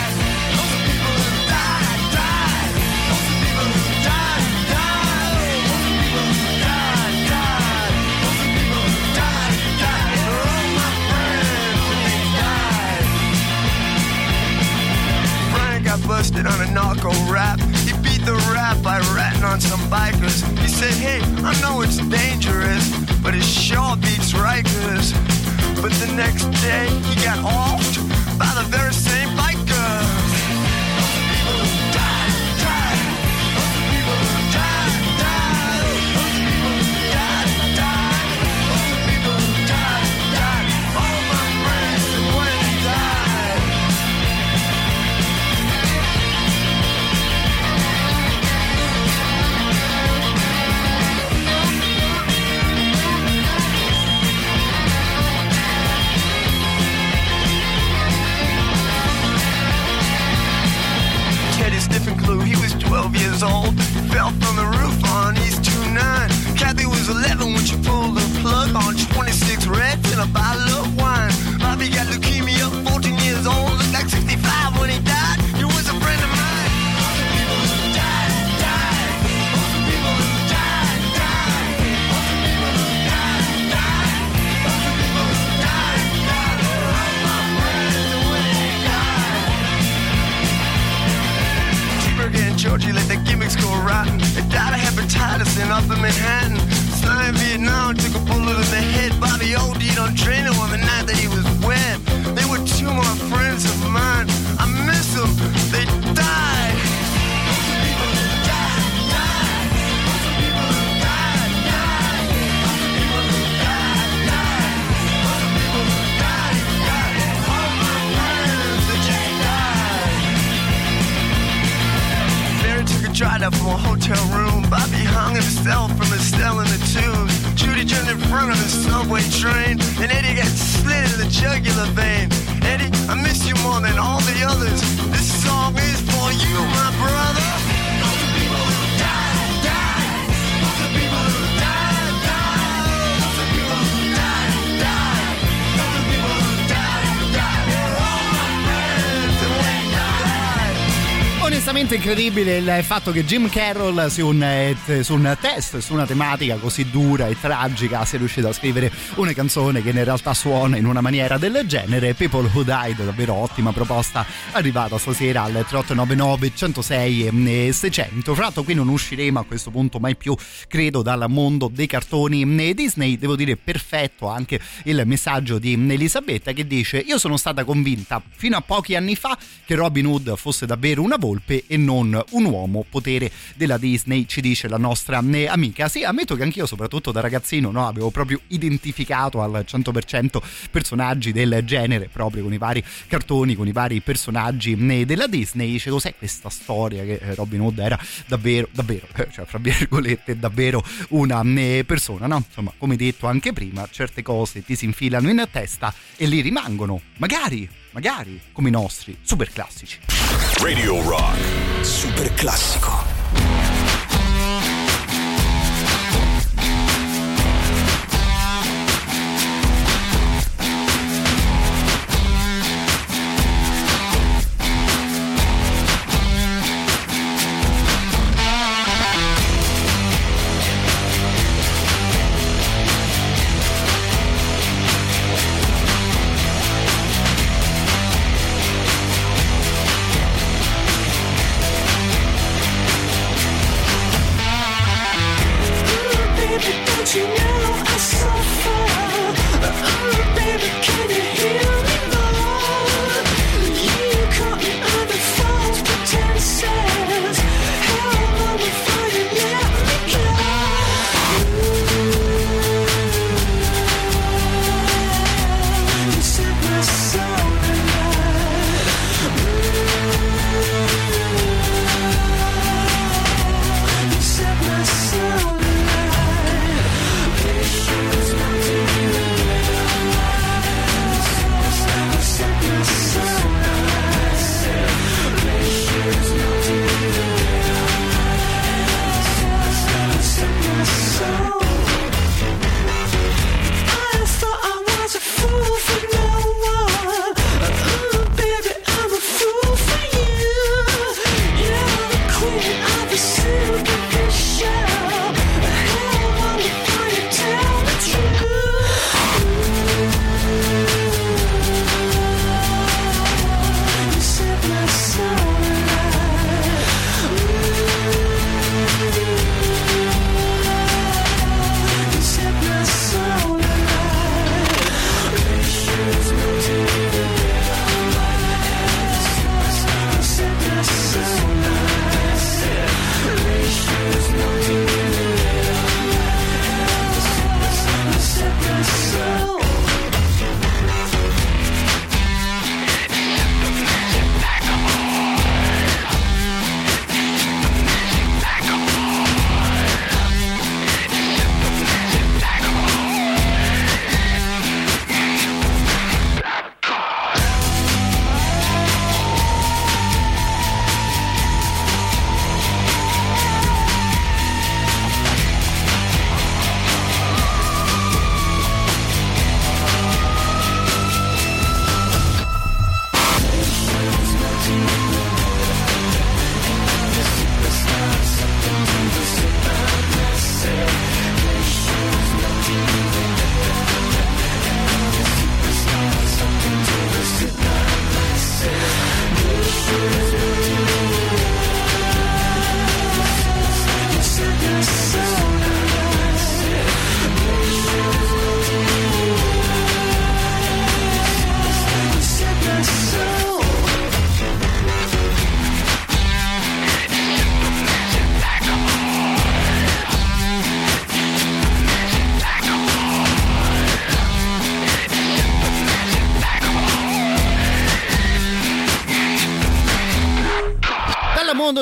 Got busted on a narco rap. He beat the rap by ratting on some bikers. He said, hey, I know it's dangerous, but it sure beats Rikers. But the next day, he got offed by the very same bikers. Incredibile il fatto che Jim Carroll su un, eh, su un test, su una tematica così dura e tragica sia riuscito a scrivere una canzone che in realtà suona in una maniera del genere. People Who Died, davvero ottima proposta arrivata stasera al 3899 106 e 600. Fra l'altro qui non usciremo a questo punto mai più, credo, dal mondo dei cartoni Disney. Devo dire perfetto anche il messaggio di Elisabetta che dice io sono stata convinta fino a pochi anni fa che Robin Hood fosse davvero una volpe e non un uomo potere della Disney ci dice la nostra amica sì ammetto che anch'io soprattutto da ragazzino no, avevo proprio identificato al 100% personaggi del genere proprio con i vari cartoni con i vari personaggi eh, della Disney dice cos'è questa storia che eh, Robin Hood era davvero davvero [LAUGHS] cioè fra virgolette davvero una eh, persona no insomma come detto anche prima certe cose ti si infilano in testa e lì rimangono magari magari come i nostri super classici Radio Rock. Super classico.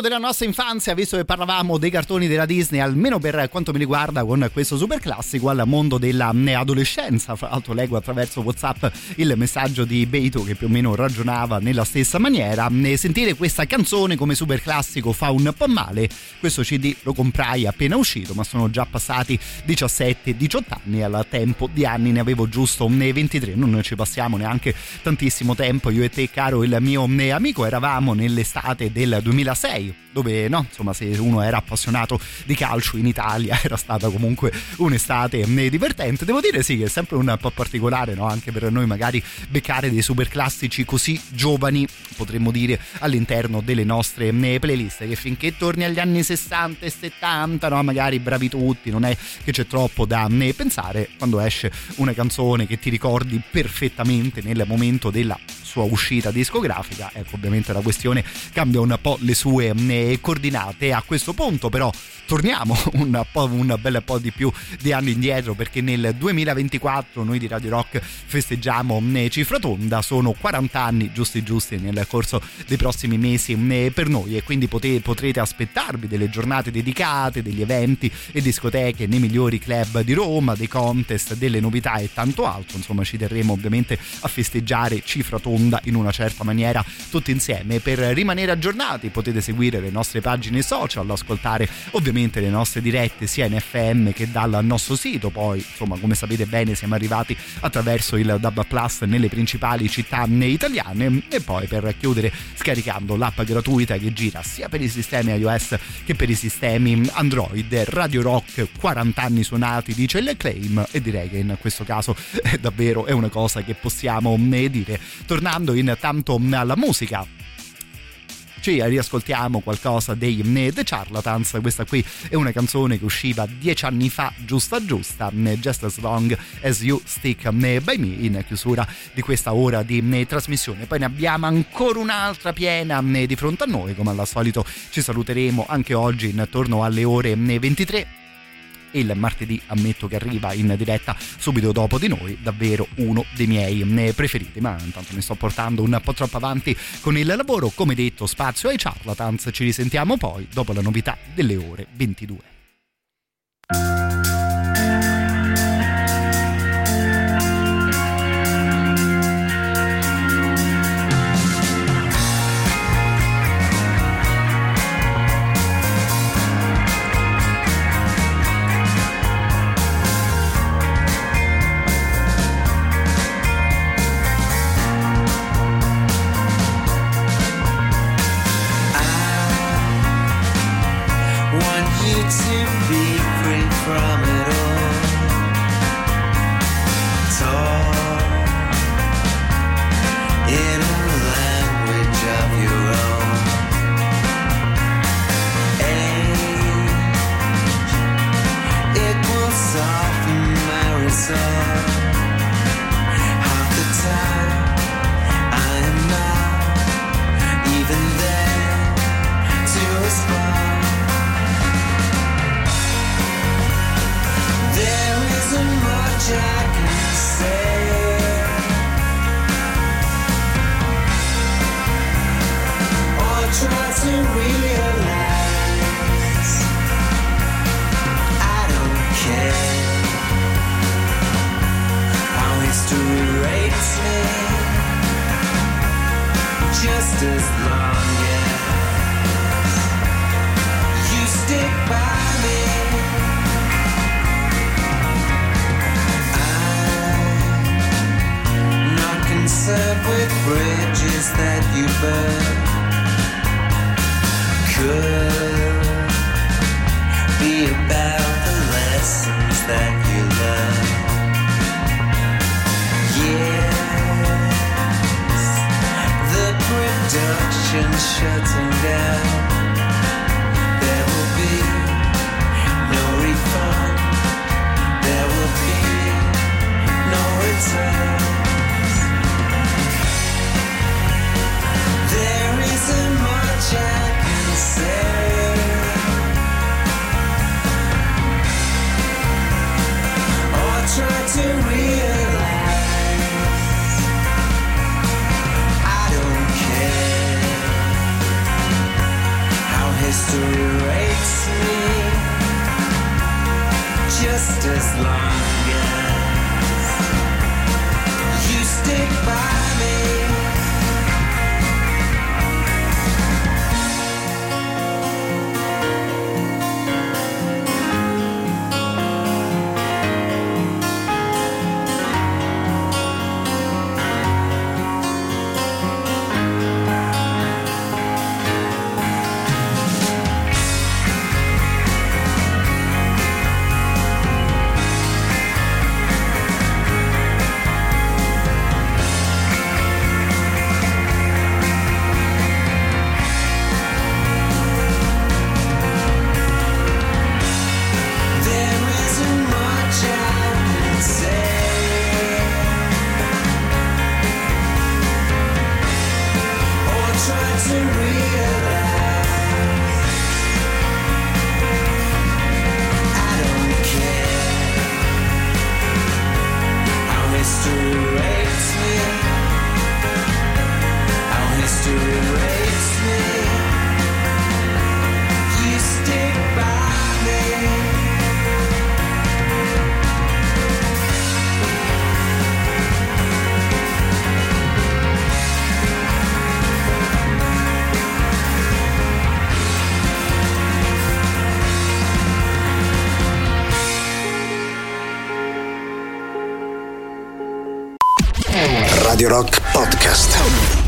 Dal mondo della nostra infanzia, visto che parlavamo dei cartoni della Disney, almeno per quanto mi riguarda con questo super classico, al mondo della eh, adolescenza. Fra l'altro leggo attraverso Whatsapp il messaggio di Beito che più o meno ragionava nella stessa maniera. E Sentire questa canzone come super classico fa un po' male. Questo CD lo comprai appena uscito, ma sono già passati 17-18 anni. Al tempo di anni ne avevo giusto eh, 23, non ci passiamo neanche tantissimo tempo. Io e te, caro il mio amico, eravamo nell'estate del 2006 2006 dove no, insomma se uno era appassionato di calcio in Italia [LAUGHS] era stata comunque un'estate eh, divertente. Devo dire sì che è sempre un po' particolare no? anche per noi magari beccare dei super classici così giovani potremmo dire all'interno delle nostre eh, playlist che finché torni agli anni 60 e 70 no? magari bravi tutti non è che c'è troppo da eh, pensare quando esce una canzone che ti ricordi perfettamente nel momento della sua uscita discografica ecco ovviamente la questione cambia un po' le sue eh, coordinate. A questo punto però torniamo [LAUGHS] un, po', un bel po' di più di anni indietro perché nel 2024 noi di Radio Rock festeggiamo eh, cifra tonda. Sono 40 anni giusti giusti nel corso dei prossimi mesi eh, per noi. E quindi pote- potrete aspettarvi delle giornate dedicate degli eventi e discoteche nei migliori club di Roma dei contest delle novità e tanto altro. Insomma ci terremo ovviamente a festeggiare cifra tonda in una certa maniera tutti insieme. Per rimanere aggiornati potete seguire le nostre pagine social ascoltare ovviamente le nostre dirette sia in FM che dal nostro sito. Poi insomma come sapete bene siamo arrivati attraverso il DAB Plus nelle principali città italiane. E poi per chiudere scaricando l'app gratuita che gira sia per i sistemi iOS che per i sistemi Android. Radio Rock 40 anni suonati dice il claim e direi che in questo caso è davvero è una cosa che possiamo dire tornando intanto alla musica. Ci riascoltiamo qualcosa dei The Charlatans. Questa qui è una canzone che usciva dieci anni fa giusta giusta Just As Long As You Stick By Me in chiusura di questa ora di trasmissione. Poi ne abbiamo ancora un'altra piena di fronte a noi. Come al solito ci saluteremo anche oggi intorno alle ore 23 e il martedì ammetto che arriva in diretta subito dopo di noi, davvero uno dei miei preferiti, ma intanto mi sto portando un po' troppo avanti con il lavoro, come detto spazio ai charlatans, ci risentiamo poi dopo la novità delle ore 22. Radio Rock Podcast.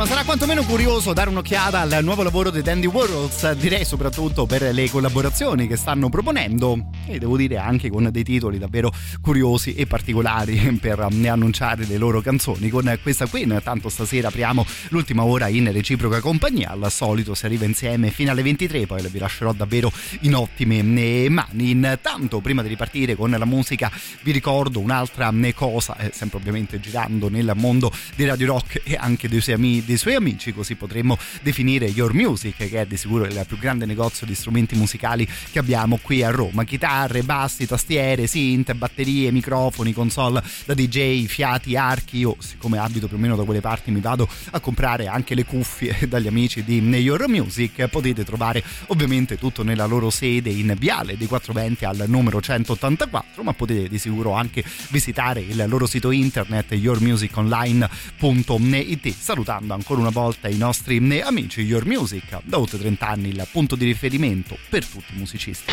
Insomma sarà quantomeno curioso dare un'occhiata al nuovo lavoro dei Dandy Warhols, direi soprattutto per le collaborazioni che stanno proponendo e devo dire anche con dei titoli davvero curiosi e particolari [LAUGHS] per eh, annunciare le loro canzoni. Con questa qui intanto stasera apriamo l'ultima ora in reciproca compagnia, al solito si arriva insieme fino alle 23, poi vi lascerò davvero in ottime eh, mani. Intanto prima di ripartire con la musica vi ricordo un'altra eh, cosa, eh, sempre ovviamente girando nel mondo di Radio Rock e anche dei suoi, ami- dei suoi amici, così potremmo definire Your Music, che è di sicuro il più grande negozio di strumenti musicali che abbiamo qui a Roma. Chitarre, bassi, tastiere, synth, batterie, microfoni, console da DJ, fiati, archi. Io, siccome abito più o meno da quelle parti, mi vado a comprare anche le cuffie [LAUGHS] dagli amici di Your Music. Potete trovare ovviamente tutto nella loro sede in Viale dei 420 al numero 184, ma potete di sicuro anche visitare il loro sito internet yourmusiconline.it salutando ancora una volta i nostri amici Your Music da oltre 30 anni il punto di riferimento per tutti i musicisti.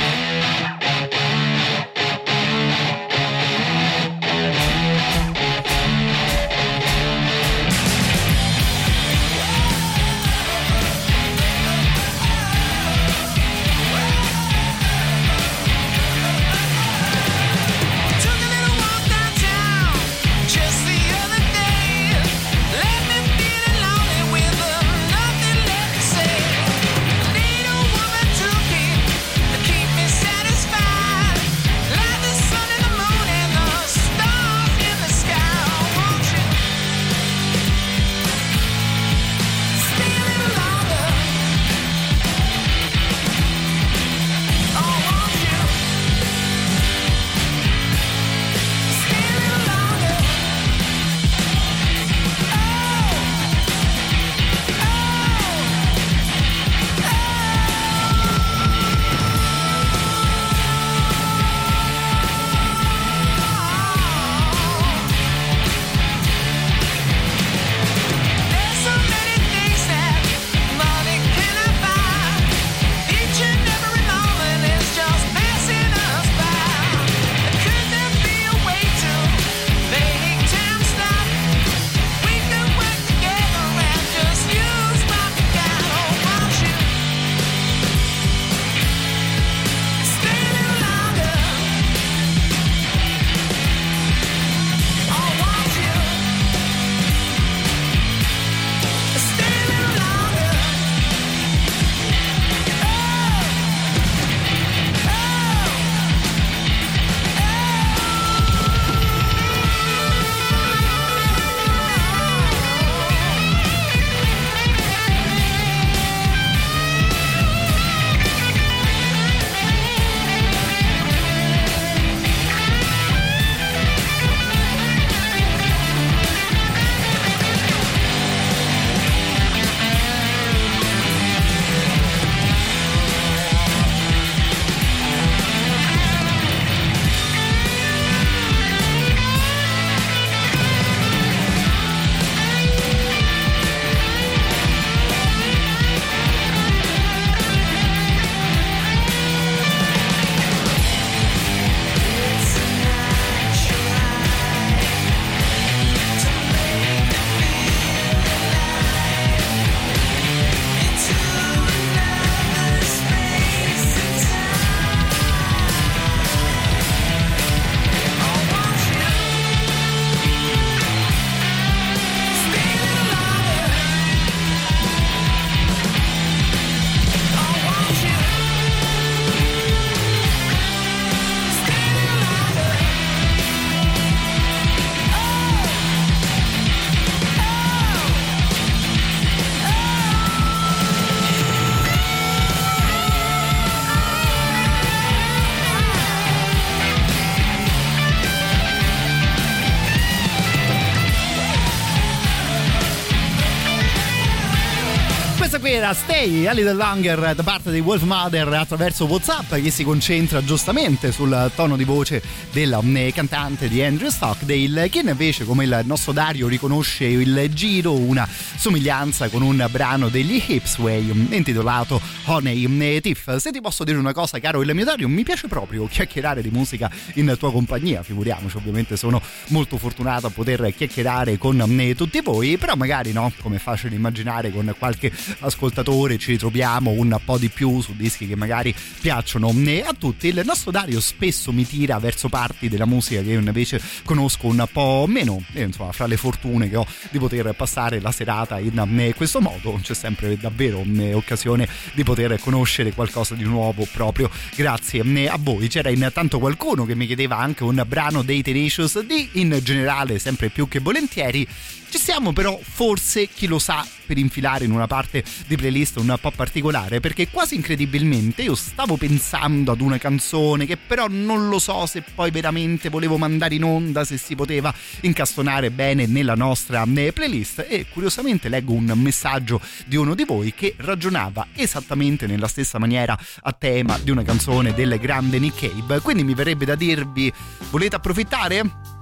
Era Stay a Little Longer da parte di Wolf Mother attraverso Whatsapp che si concentra giustamente sul tono di voce del mm, cantante di Andrew Stockdale che invece come il nostro Dario riconosce il giro una somiglianza con un brano degli Hipsway intitolato Honey mm, Tiff. Se ti posso dire una cosa caro il mio Dario mi piace proprio chiacchierare di musica in tua compagnia, figuriamoci ovviamente sono molto fortunato a poter chiacchierare con mm, tutti voi, però magari no, come è facile immaginare con qualche ascoltatore ci ritroviamo un po' di più su dischi che magari piacciono a tutti. Il nostro Dario spesso mi tira verso parti della musica che io invece conosco un po' meno, e insomma fra le fortune che ho di poter passare la serata in questo modo c'è sempre davvero mm, occasione di poter conoscere qualcosa di nuovo proprio grazie mm, a voi. C'era intanto qualcuno che mi chiedeva anche un brano dei Tenacious D, in generale sempre più che volentieri. Ci stiamo però forse, chi lo sa, per infilare in una parte di playlist un po' particolare, perché quasi incredibilmente io stavo pensando ad una canzone che però non lo so se poi veramente volevo mandare in onda, se si poteva incastonare bene nella nostra eh, playlist e curiosamente leggo un messaggio di uno di voi che ragionava esattamente nella stessa maniera a tema di una canzone del grande Nick Cave, quindi mi verrebbe da dirvi volete approfittare?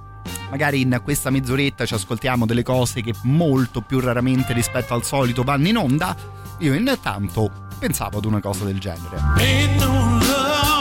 magari in questa mezz'oretta ci ascoltiamo delle cose che molto più raramente rispetto al solito vanno in onda. Io intanto pensavo ad una cosa del genere.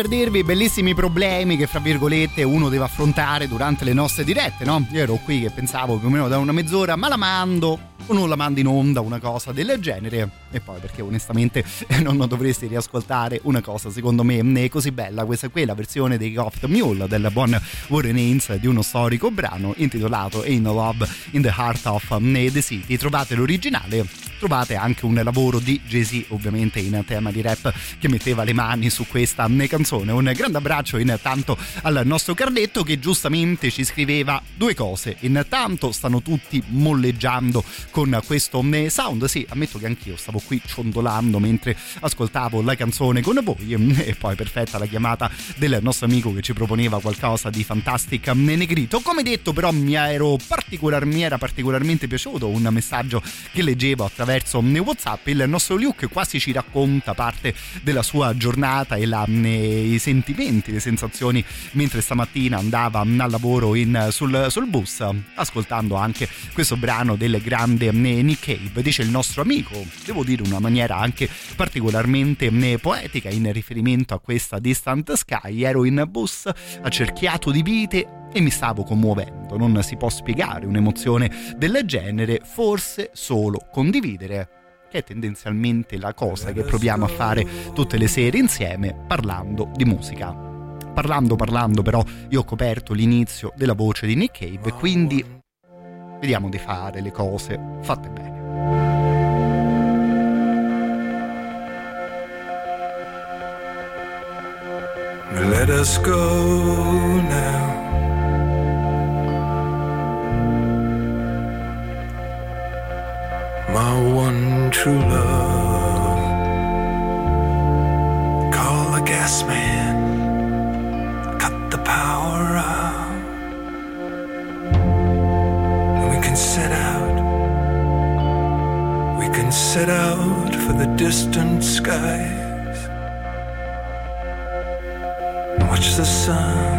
Per dirvi bellissimi problemi che, fra virgolette, uno deve affrontare durante le nostre dirette, no? Io ero qui che pensavo più o meno da una mezz'ora, ma la mando o non la mando in onda, una cosa del genere. E poi perché onestamente [LAUGHS] non dovresti riascoltare una cosa, secondo me, è così bella. Questa qui è la versione dei Goft Mule del buon Warren Haynes di uno storico brano intitolato In Love in the Heart of the City. Trovate l'originale, trovate anche un lavoro di Jay-Z, ovviamente in tema di rap, che metteva le mani su questa canzone. Un grande abbraccio intanto al nostro Carletto che giustamente ci scriveva due cose. Intanto stanno tutti molleggiando con questo sound. Sì, ammetto che anch'io stavo qui ciondolando mentre ascoltavo la canzone con voi. E poi perfetta la chiamata del nostro amico che ci proponeva qualcosa di fantastic negrito. Come detto, però, mi, ero particolar- mi era particolarmente piaciuto un messaggio che leggevo attraverso WhatsApp. Il nostro Luke quasi ci racconta parte della sua giornata e la, i sentimenti, le sensazioni mentre stamattina andava al lavoro in, sul, sul bus, ascoltando anche questo brano del grande Nick Cave. Dice il nostro amico, devo dire in una maniera anche particolarmente poetica in riferimento a questa Distant Sky. Ero in bus accerchiato di vite e mi stavo commuovendo. Non si può spiegare un'emozione del genere, forse solo condividere che è tendenzialmente la cosa che proviamo a fare tutte le sere insieme parlando di musica. Parlando, parlando, però io ho coperto l'inizio della voce di Nick Cave, quindi vediamo di fare le cose fatte bene. Let us go now. The sun,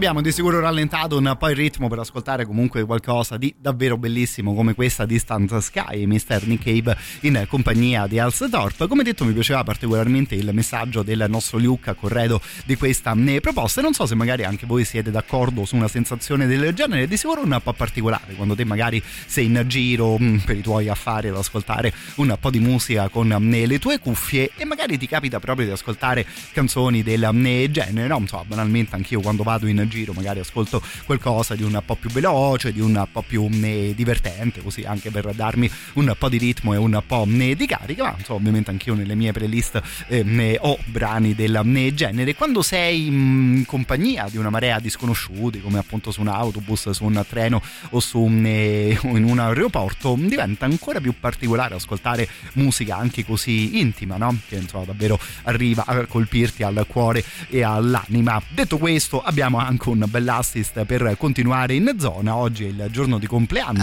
Abbiamo di sicuro rallentato un po' il ritmo per ascoltare comunque qualcosa di davvero bellissimo come questa Distant Sky, Mr. Nick Cave in compagnia di Als Thorpe. Come detto mi piaceva particolarmente il messaggio del nostro Luke a corredo di questa eh, proposta non so se magari anche voi siete d'accordo su una sensazione del genere, di sicuro un po' particolare quando te magari sei in giro mh, per i tuoi affari ad ascoltare un po' di musica con eh, le tue cuffie e magari ti capita proprio di ascoltare canzoni del eh, genere, no? So, banalmente anch'io quando vado in giro magari ascolto qualcosa di un po' più veloce, di un po' più eh, divertente, così anche per darmi un po' di ritmo e un po' eh, di carica, ma insomma, ovviamente anch'io nelle mie playlist eh, ho brani del genere. Quando sei in compagnia di una marea di sconosciuti, come appunto su un autobus, su un treno o su eh, in un aeroporto, diventa ancora più particolare ascoltare musica anche così intima, no? Che insomma davvero arriva a colpirti al cuore e all'anima. Detto questo, abbiamo anche un bell'assist per continuare in zona. Oggi è il giorno di compleanno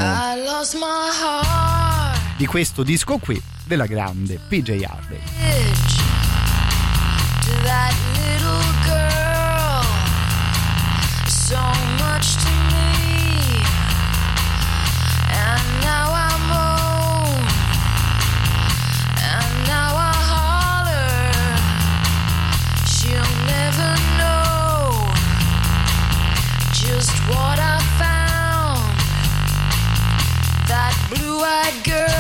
di questo disco qui della grande PJ Harvey. to that little girl. What I found. That blue eyed girl.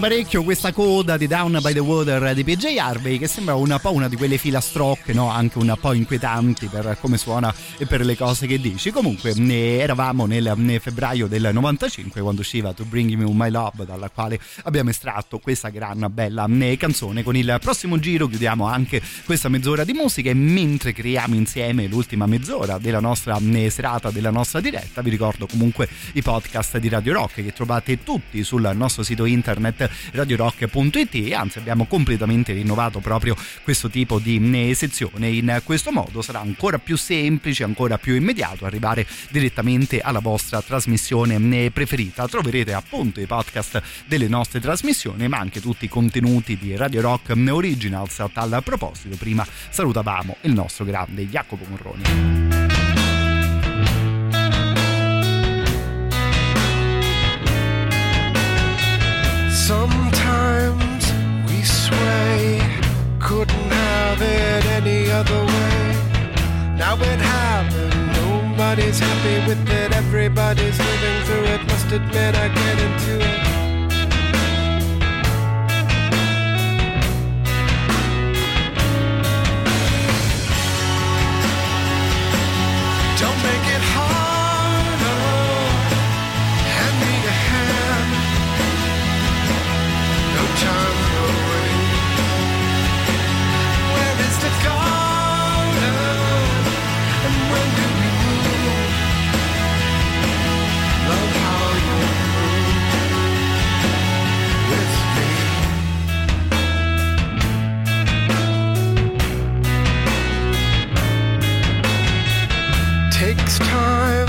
Parecchio questa coda di Down by the Water di PJ Harvey che sembra un po' una di quelle filastrocche, no? anche un po' inquietanti per come suona e per le cose che dici. Comunque eravamo nel, nel febbraio del 95 quando usciva To Bring Me My Love dalla quale abbiamo estratto questa gran bella canzone. Con il prossimo giro chiudiamo anche questa mezz'ora di musica e mentre creiamo insieme l'ultima mezz'ora della nostra serata, della nostra diretta, vi ricordo comunque i podcast di Radio Rock che trovate tutti sul nostro sito internet radiorock.it anzi abbiamo completamente rinnovato proprio questo tipo di eh, sezione. In questo modo sarà ancora più semplice ancora più immediato arrivare direttamente alla vostra trasmissione eh, preferita. Troverete appunto i podcast delle nostre trasmissioni ma anche tutti i contenuti di Radio Rock Originals. A tal proposito prima salutavamo il nostro grande Jacopo Morroni Sometimes we sway, couldn't have it any other way. Now it happened, nobody's happy with it, everybody's living through it. Must admit, I get into it. Time,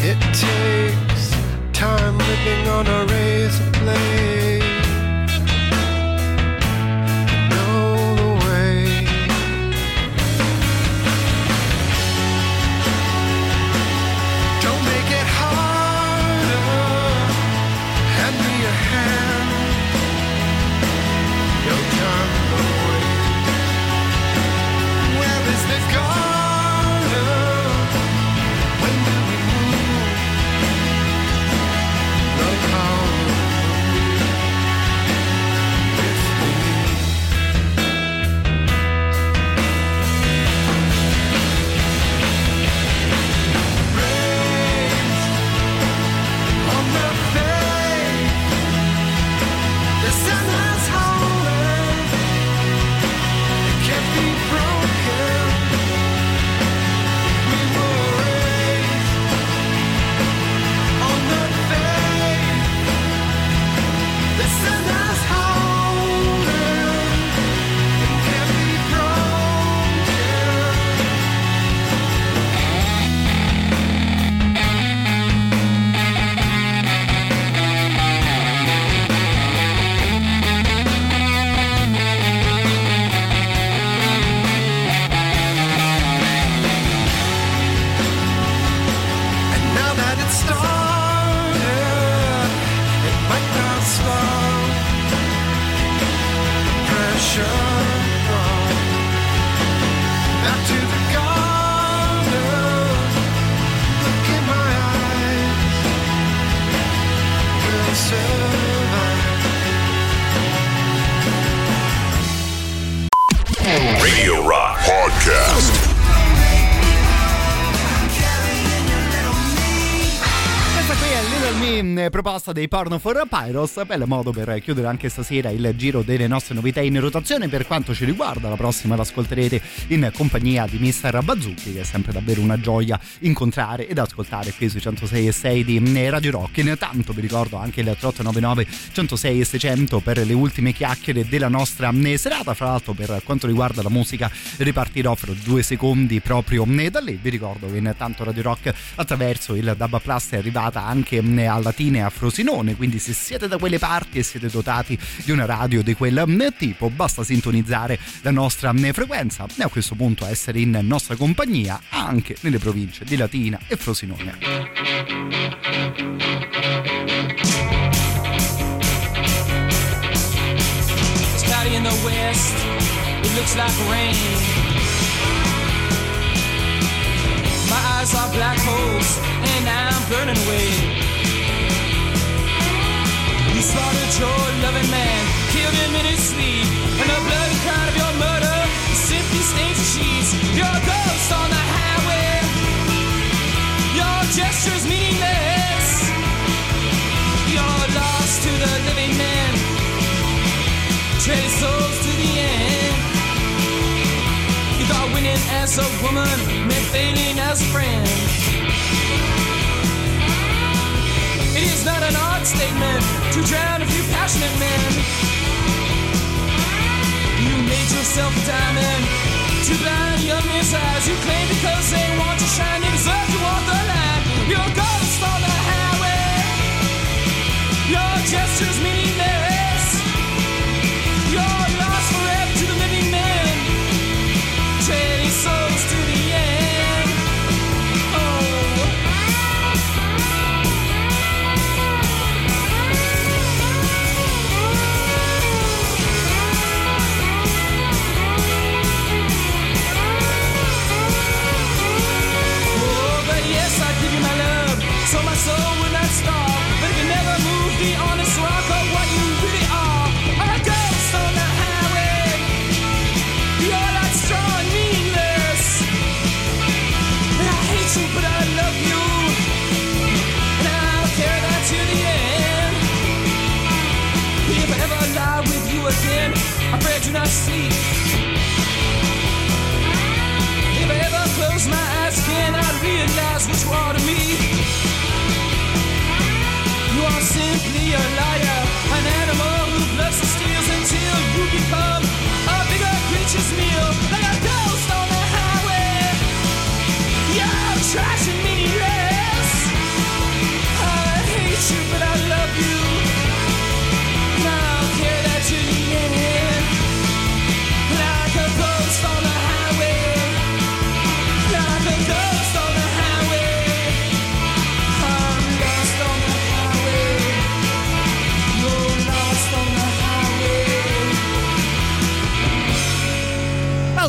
it takes time living on a razor blade. Proposta dei Porno for Pyros. Bel modo per chiudere anche stasera il giro delle nostre novità in rotazione. Per quanto ci riguarda, la prossima l'ascolterete in compagnia di Mr. Bazzucchi, che è sempre davvero una gioia incontrare ed ascoltare qui sui 106 e 6 di eh, Radio Rock. Intanto vi ricordo anche il 3899 106 e 600 per le ultime chiacchiere della nostra eh, serata. Fra l'altro, per quanto riguarda la musica, ripartirò fra due secondi proprio eh, da lì. Vi ricordo che intanto Radio Rock attraverso il DAB Plus è arrivata anche a Latine e a Frosinone, quindi se siete da quelle parti e siete dotati di una radio di quel mh, tipo, basta sintonizzare la nostra mh, frequenza e a questo punto essere in nostra compagnia anche nelle province di Latina e Frosinone. In the west. It looks like rain. My eyes are black holes, and I'm burning away. Slaughtered your loving man, killed him in his sleep, and the bloody crown of your murder simply stains the sheets. You're a ghost on the highway. Your gestures meaningless. You're lost to the living man. Trade souls to the end. You thought winning as a woman meant failing as a friend. It is not an odd statement to drown a few passionate men. You made yourself a diamond to blind young men's eyes. You claim because they want to shine, they deserve to walk the line. You're do not see. If I ever close my eyes, can I realize what you are to me? You are simply a liar, an animal who bloods and steals until you become a bigger creature's meal, like a ghost on the highway. You're. I hate you, but I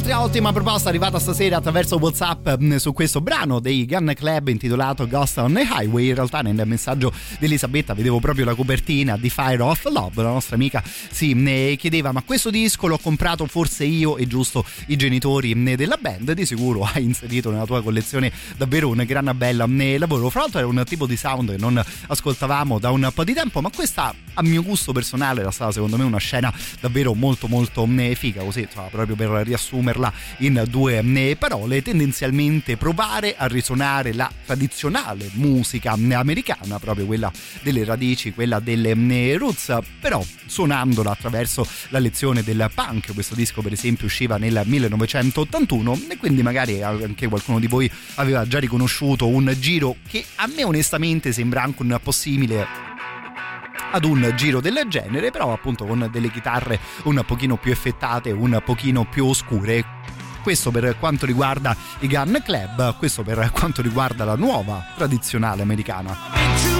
Altra ottima proposta arrivata stasera attraverso WhatsApp mh, su questo brano dei Gun Club intitolato Ghost on the Highway. In realtà nel messaggio di Elisabetta vedevo proprio la copertina di Fire of Love. La nostra amica si ne chiedeva: Ma questo disco l'ho comprato forse io e giusto i genitori mh, della band? Di sicuro [LAUGHS] hai inserito nella tua collezione davvero un gran bel mh, lavoro. Fra l'altro, era un tipo di sound che non ascoltavamo da un po' di tempo, ma questa a mio gusto personale era stata secondo me una scena davvero molto molto mh, figa. Così, insomma, proprio per riassumerla in due mh, parole, tendenzialmente provare a risuonare la tradizionale musica mh, americana, proprio quella delle radici, quella delle mh, roots, però suonandola attraverso la lezione del punk. Questo disco, per esempio, usciva nel 1981 e quindi magari anche qualcuno di voi aveva già riconosciuto un giro che a me onestamente sembra anche un po' simile ad un giro del genere, però appunto con delle chitarre un pochino più effettate, un pochino più oscure. Questo per quanto riguarda i Gun Club, questo per quanto riguarda la nuova tradizionale americana.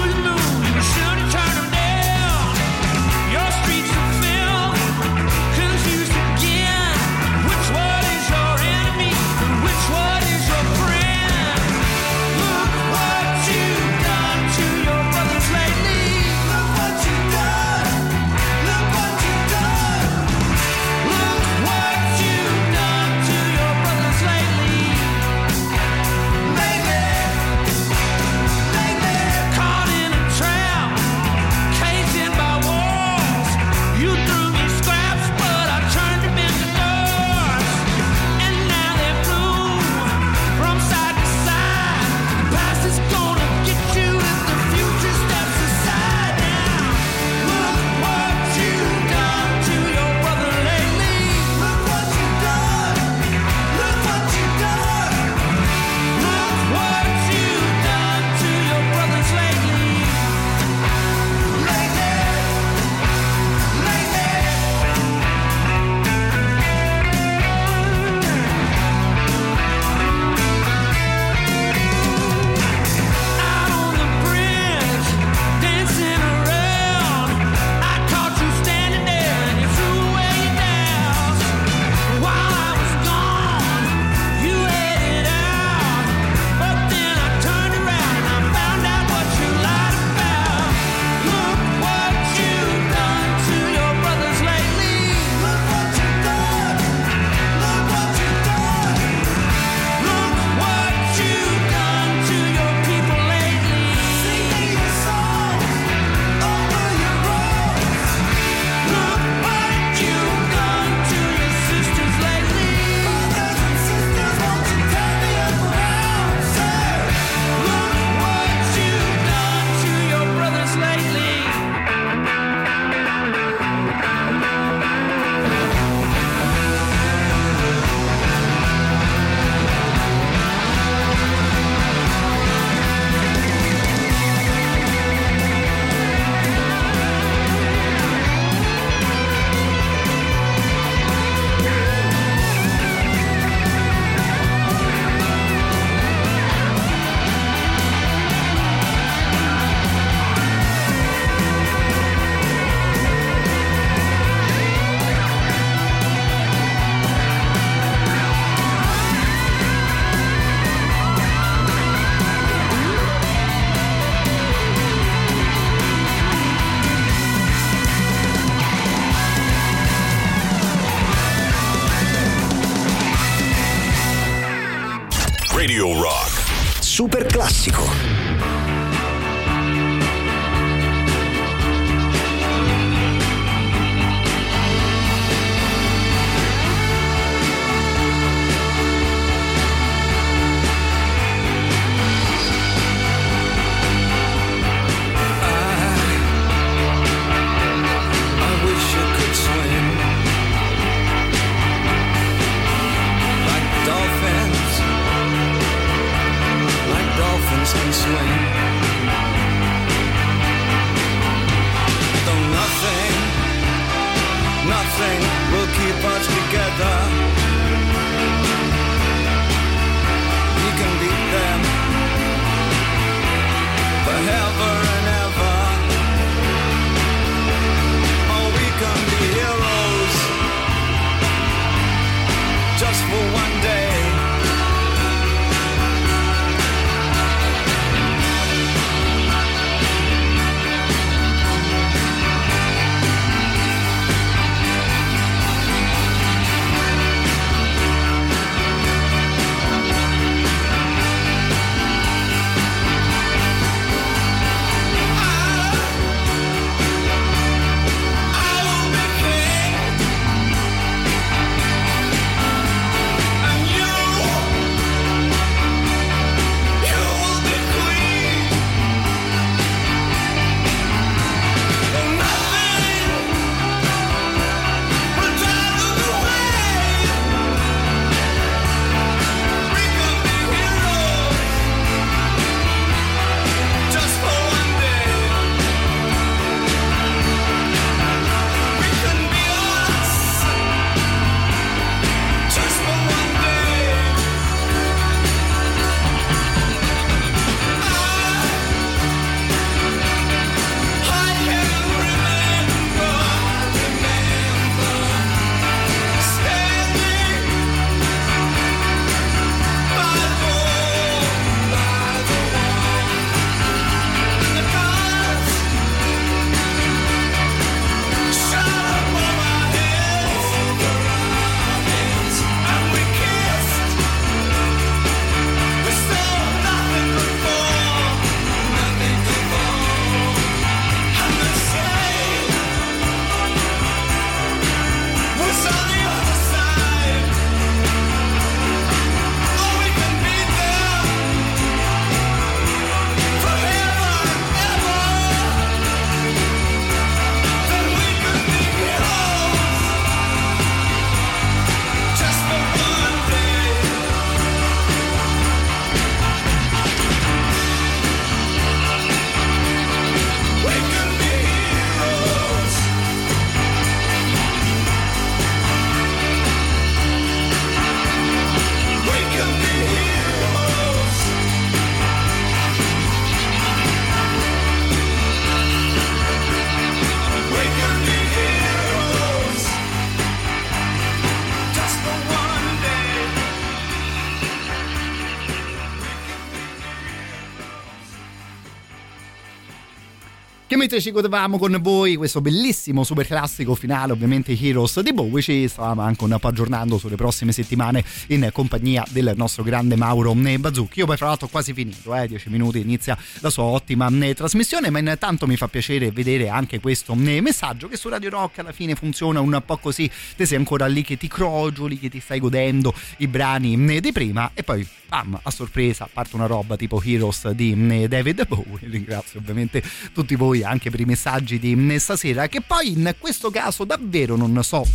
Mentre ci godevamo con voi questo bellissimo super classico finale, ovviamente Heroes di Bowie, ci stavamo anche un po' aggiornando sulle prossime settimane in compagnia del nostro grande Mauro Bazzucchi. Io poi fra l'altro ho quasi finito, eh, 10 minuti inizia la sua ottima eh, trasmissione, ma intanto mi fa piacere vedere anche questo eh, messaggio che su Radio Rock alla fine funziona un po' così, te sei ancora lì che ti crogioli, che ti stai godendo i brani eh, di prima e poi bam, a sorpresa parte una roba tipo Heroes di eh, David Bowie. Ringrazio ovviamente tutti voi anche per i messaggi di stasera che poi in questo caso davvero non so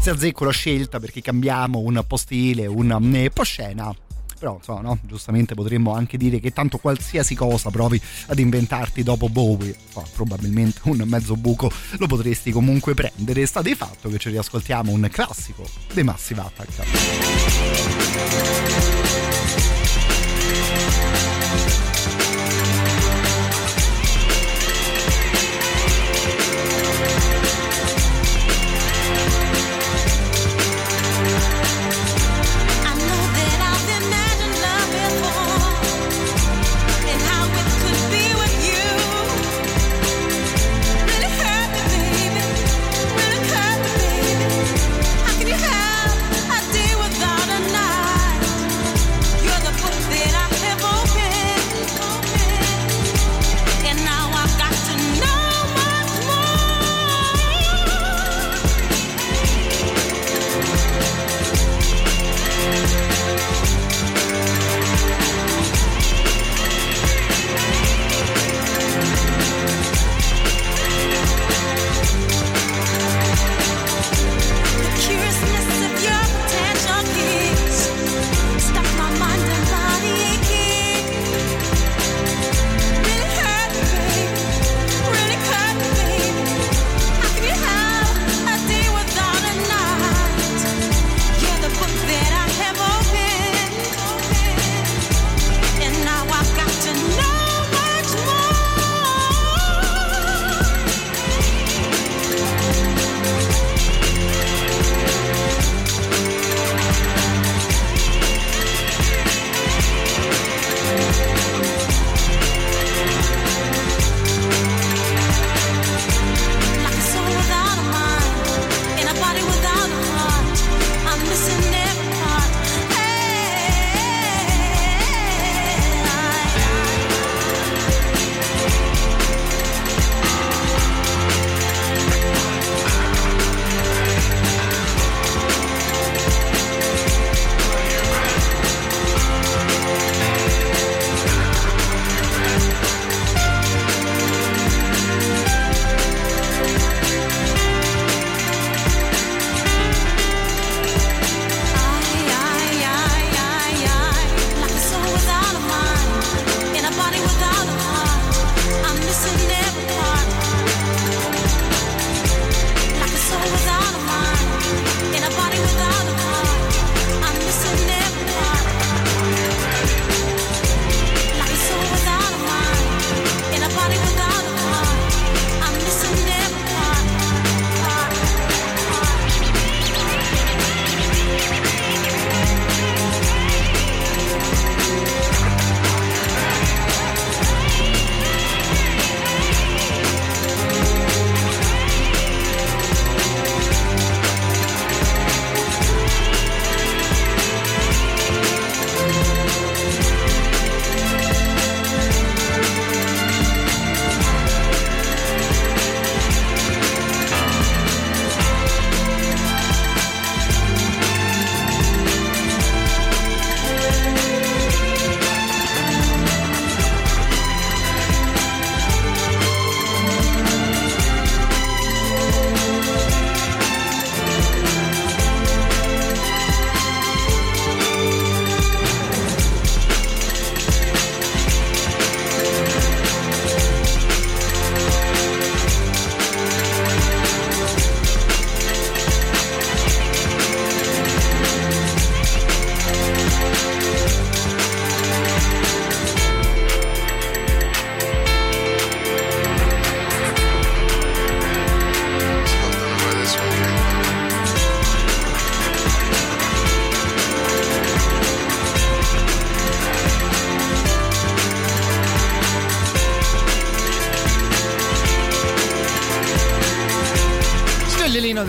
se azzecco la scelta perché cambiamo un po' stile, un eh, po' scena però insomma no? giustamente potremmo anche dire che tanto qualsiasi cosa provi ad inventarti dopo Bowie insomma, probabilmente un mezzo buco lo potresti comunque prendere sta di fatto che ci riascoltiamo un classico dei Massive Attack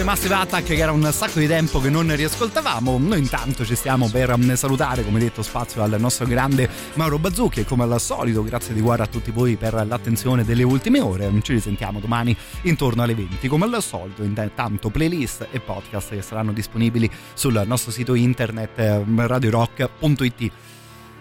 Massive Attack che era un sacco di tempo che non riascoltavamo. Noi intanto ci stiamo per mm, salutare, come detto, spazio al nostro grande Mauro Bazzucchi e come al solito grazie di cuore a tutti voi per l'attenzione delle ultime ore. Ci risentiamo domani intorno alle 20 come al solito. Intanto playlist e podcast che saranno disponibili sul nostro sito internet eh, radiorock.it.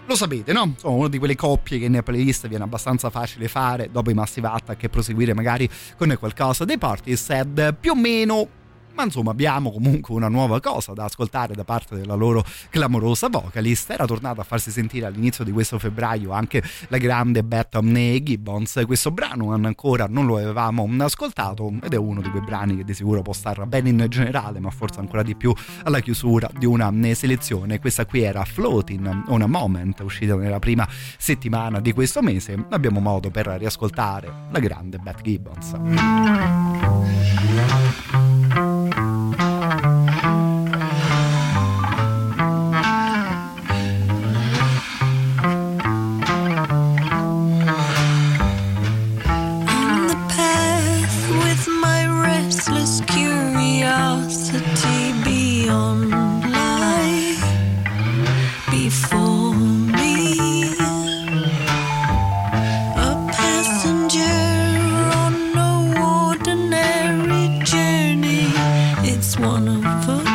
Lo sapete, no? Sono una di quelle coppie che nelle playlist viene abbastanza facile fare dopo i Massive Attack e proseguire magari con qualcosa dei Portishead più o meno ma insomma abbiamo comunque una nuova cosa da ascoltare da parte della loro clamorosa vocalist. Era tornata a farsi sentire all'inizio di questo febbraio anche la grande Beth Gibbons questo brano ancora non lo avevamo ascoltato ed è uno di quei brani che di sicuro può stare bene in generale ma forse ancora di più alla chiusura di una selezione. Questa qui era Floating on a Moment uscita nella prima settimana di questo mese. Abbiamo modo per riascoltare la grande Beth Gibbons journey. It's one of a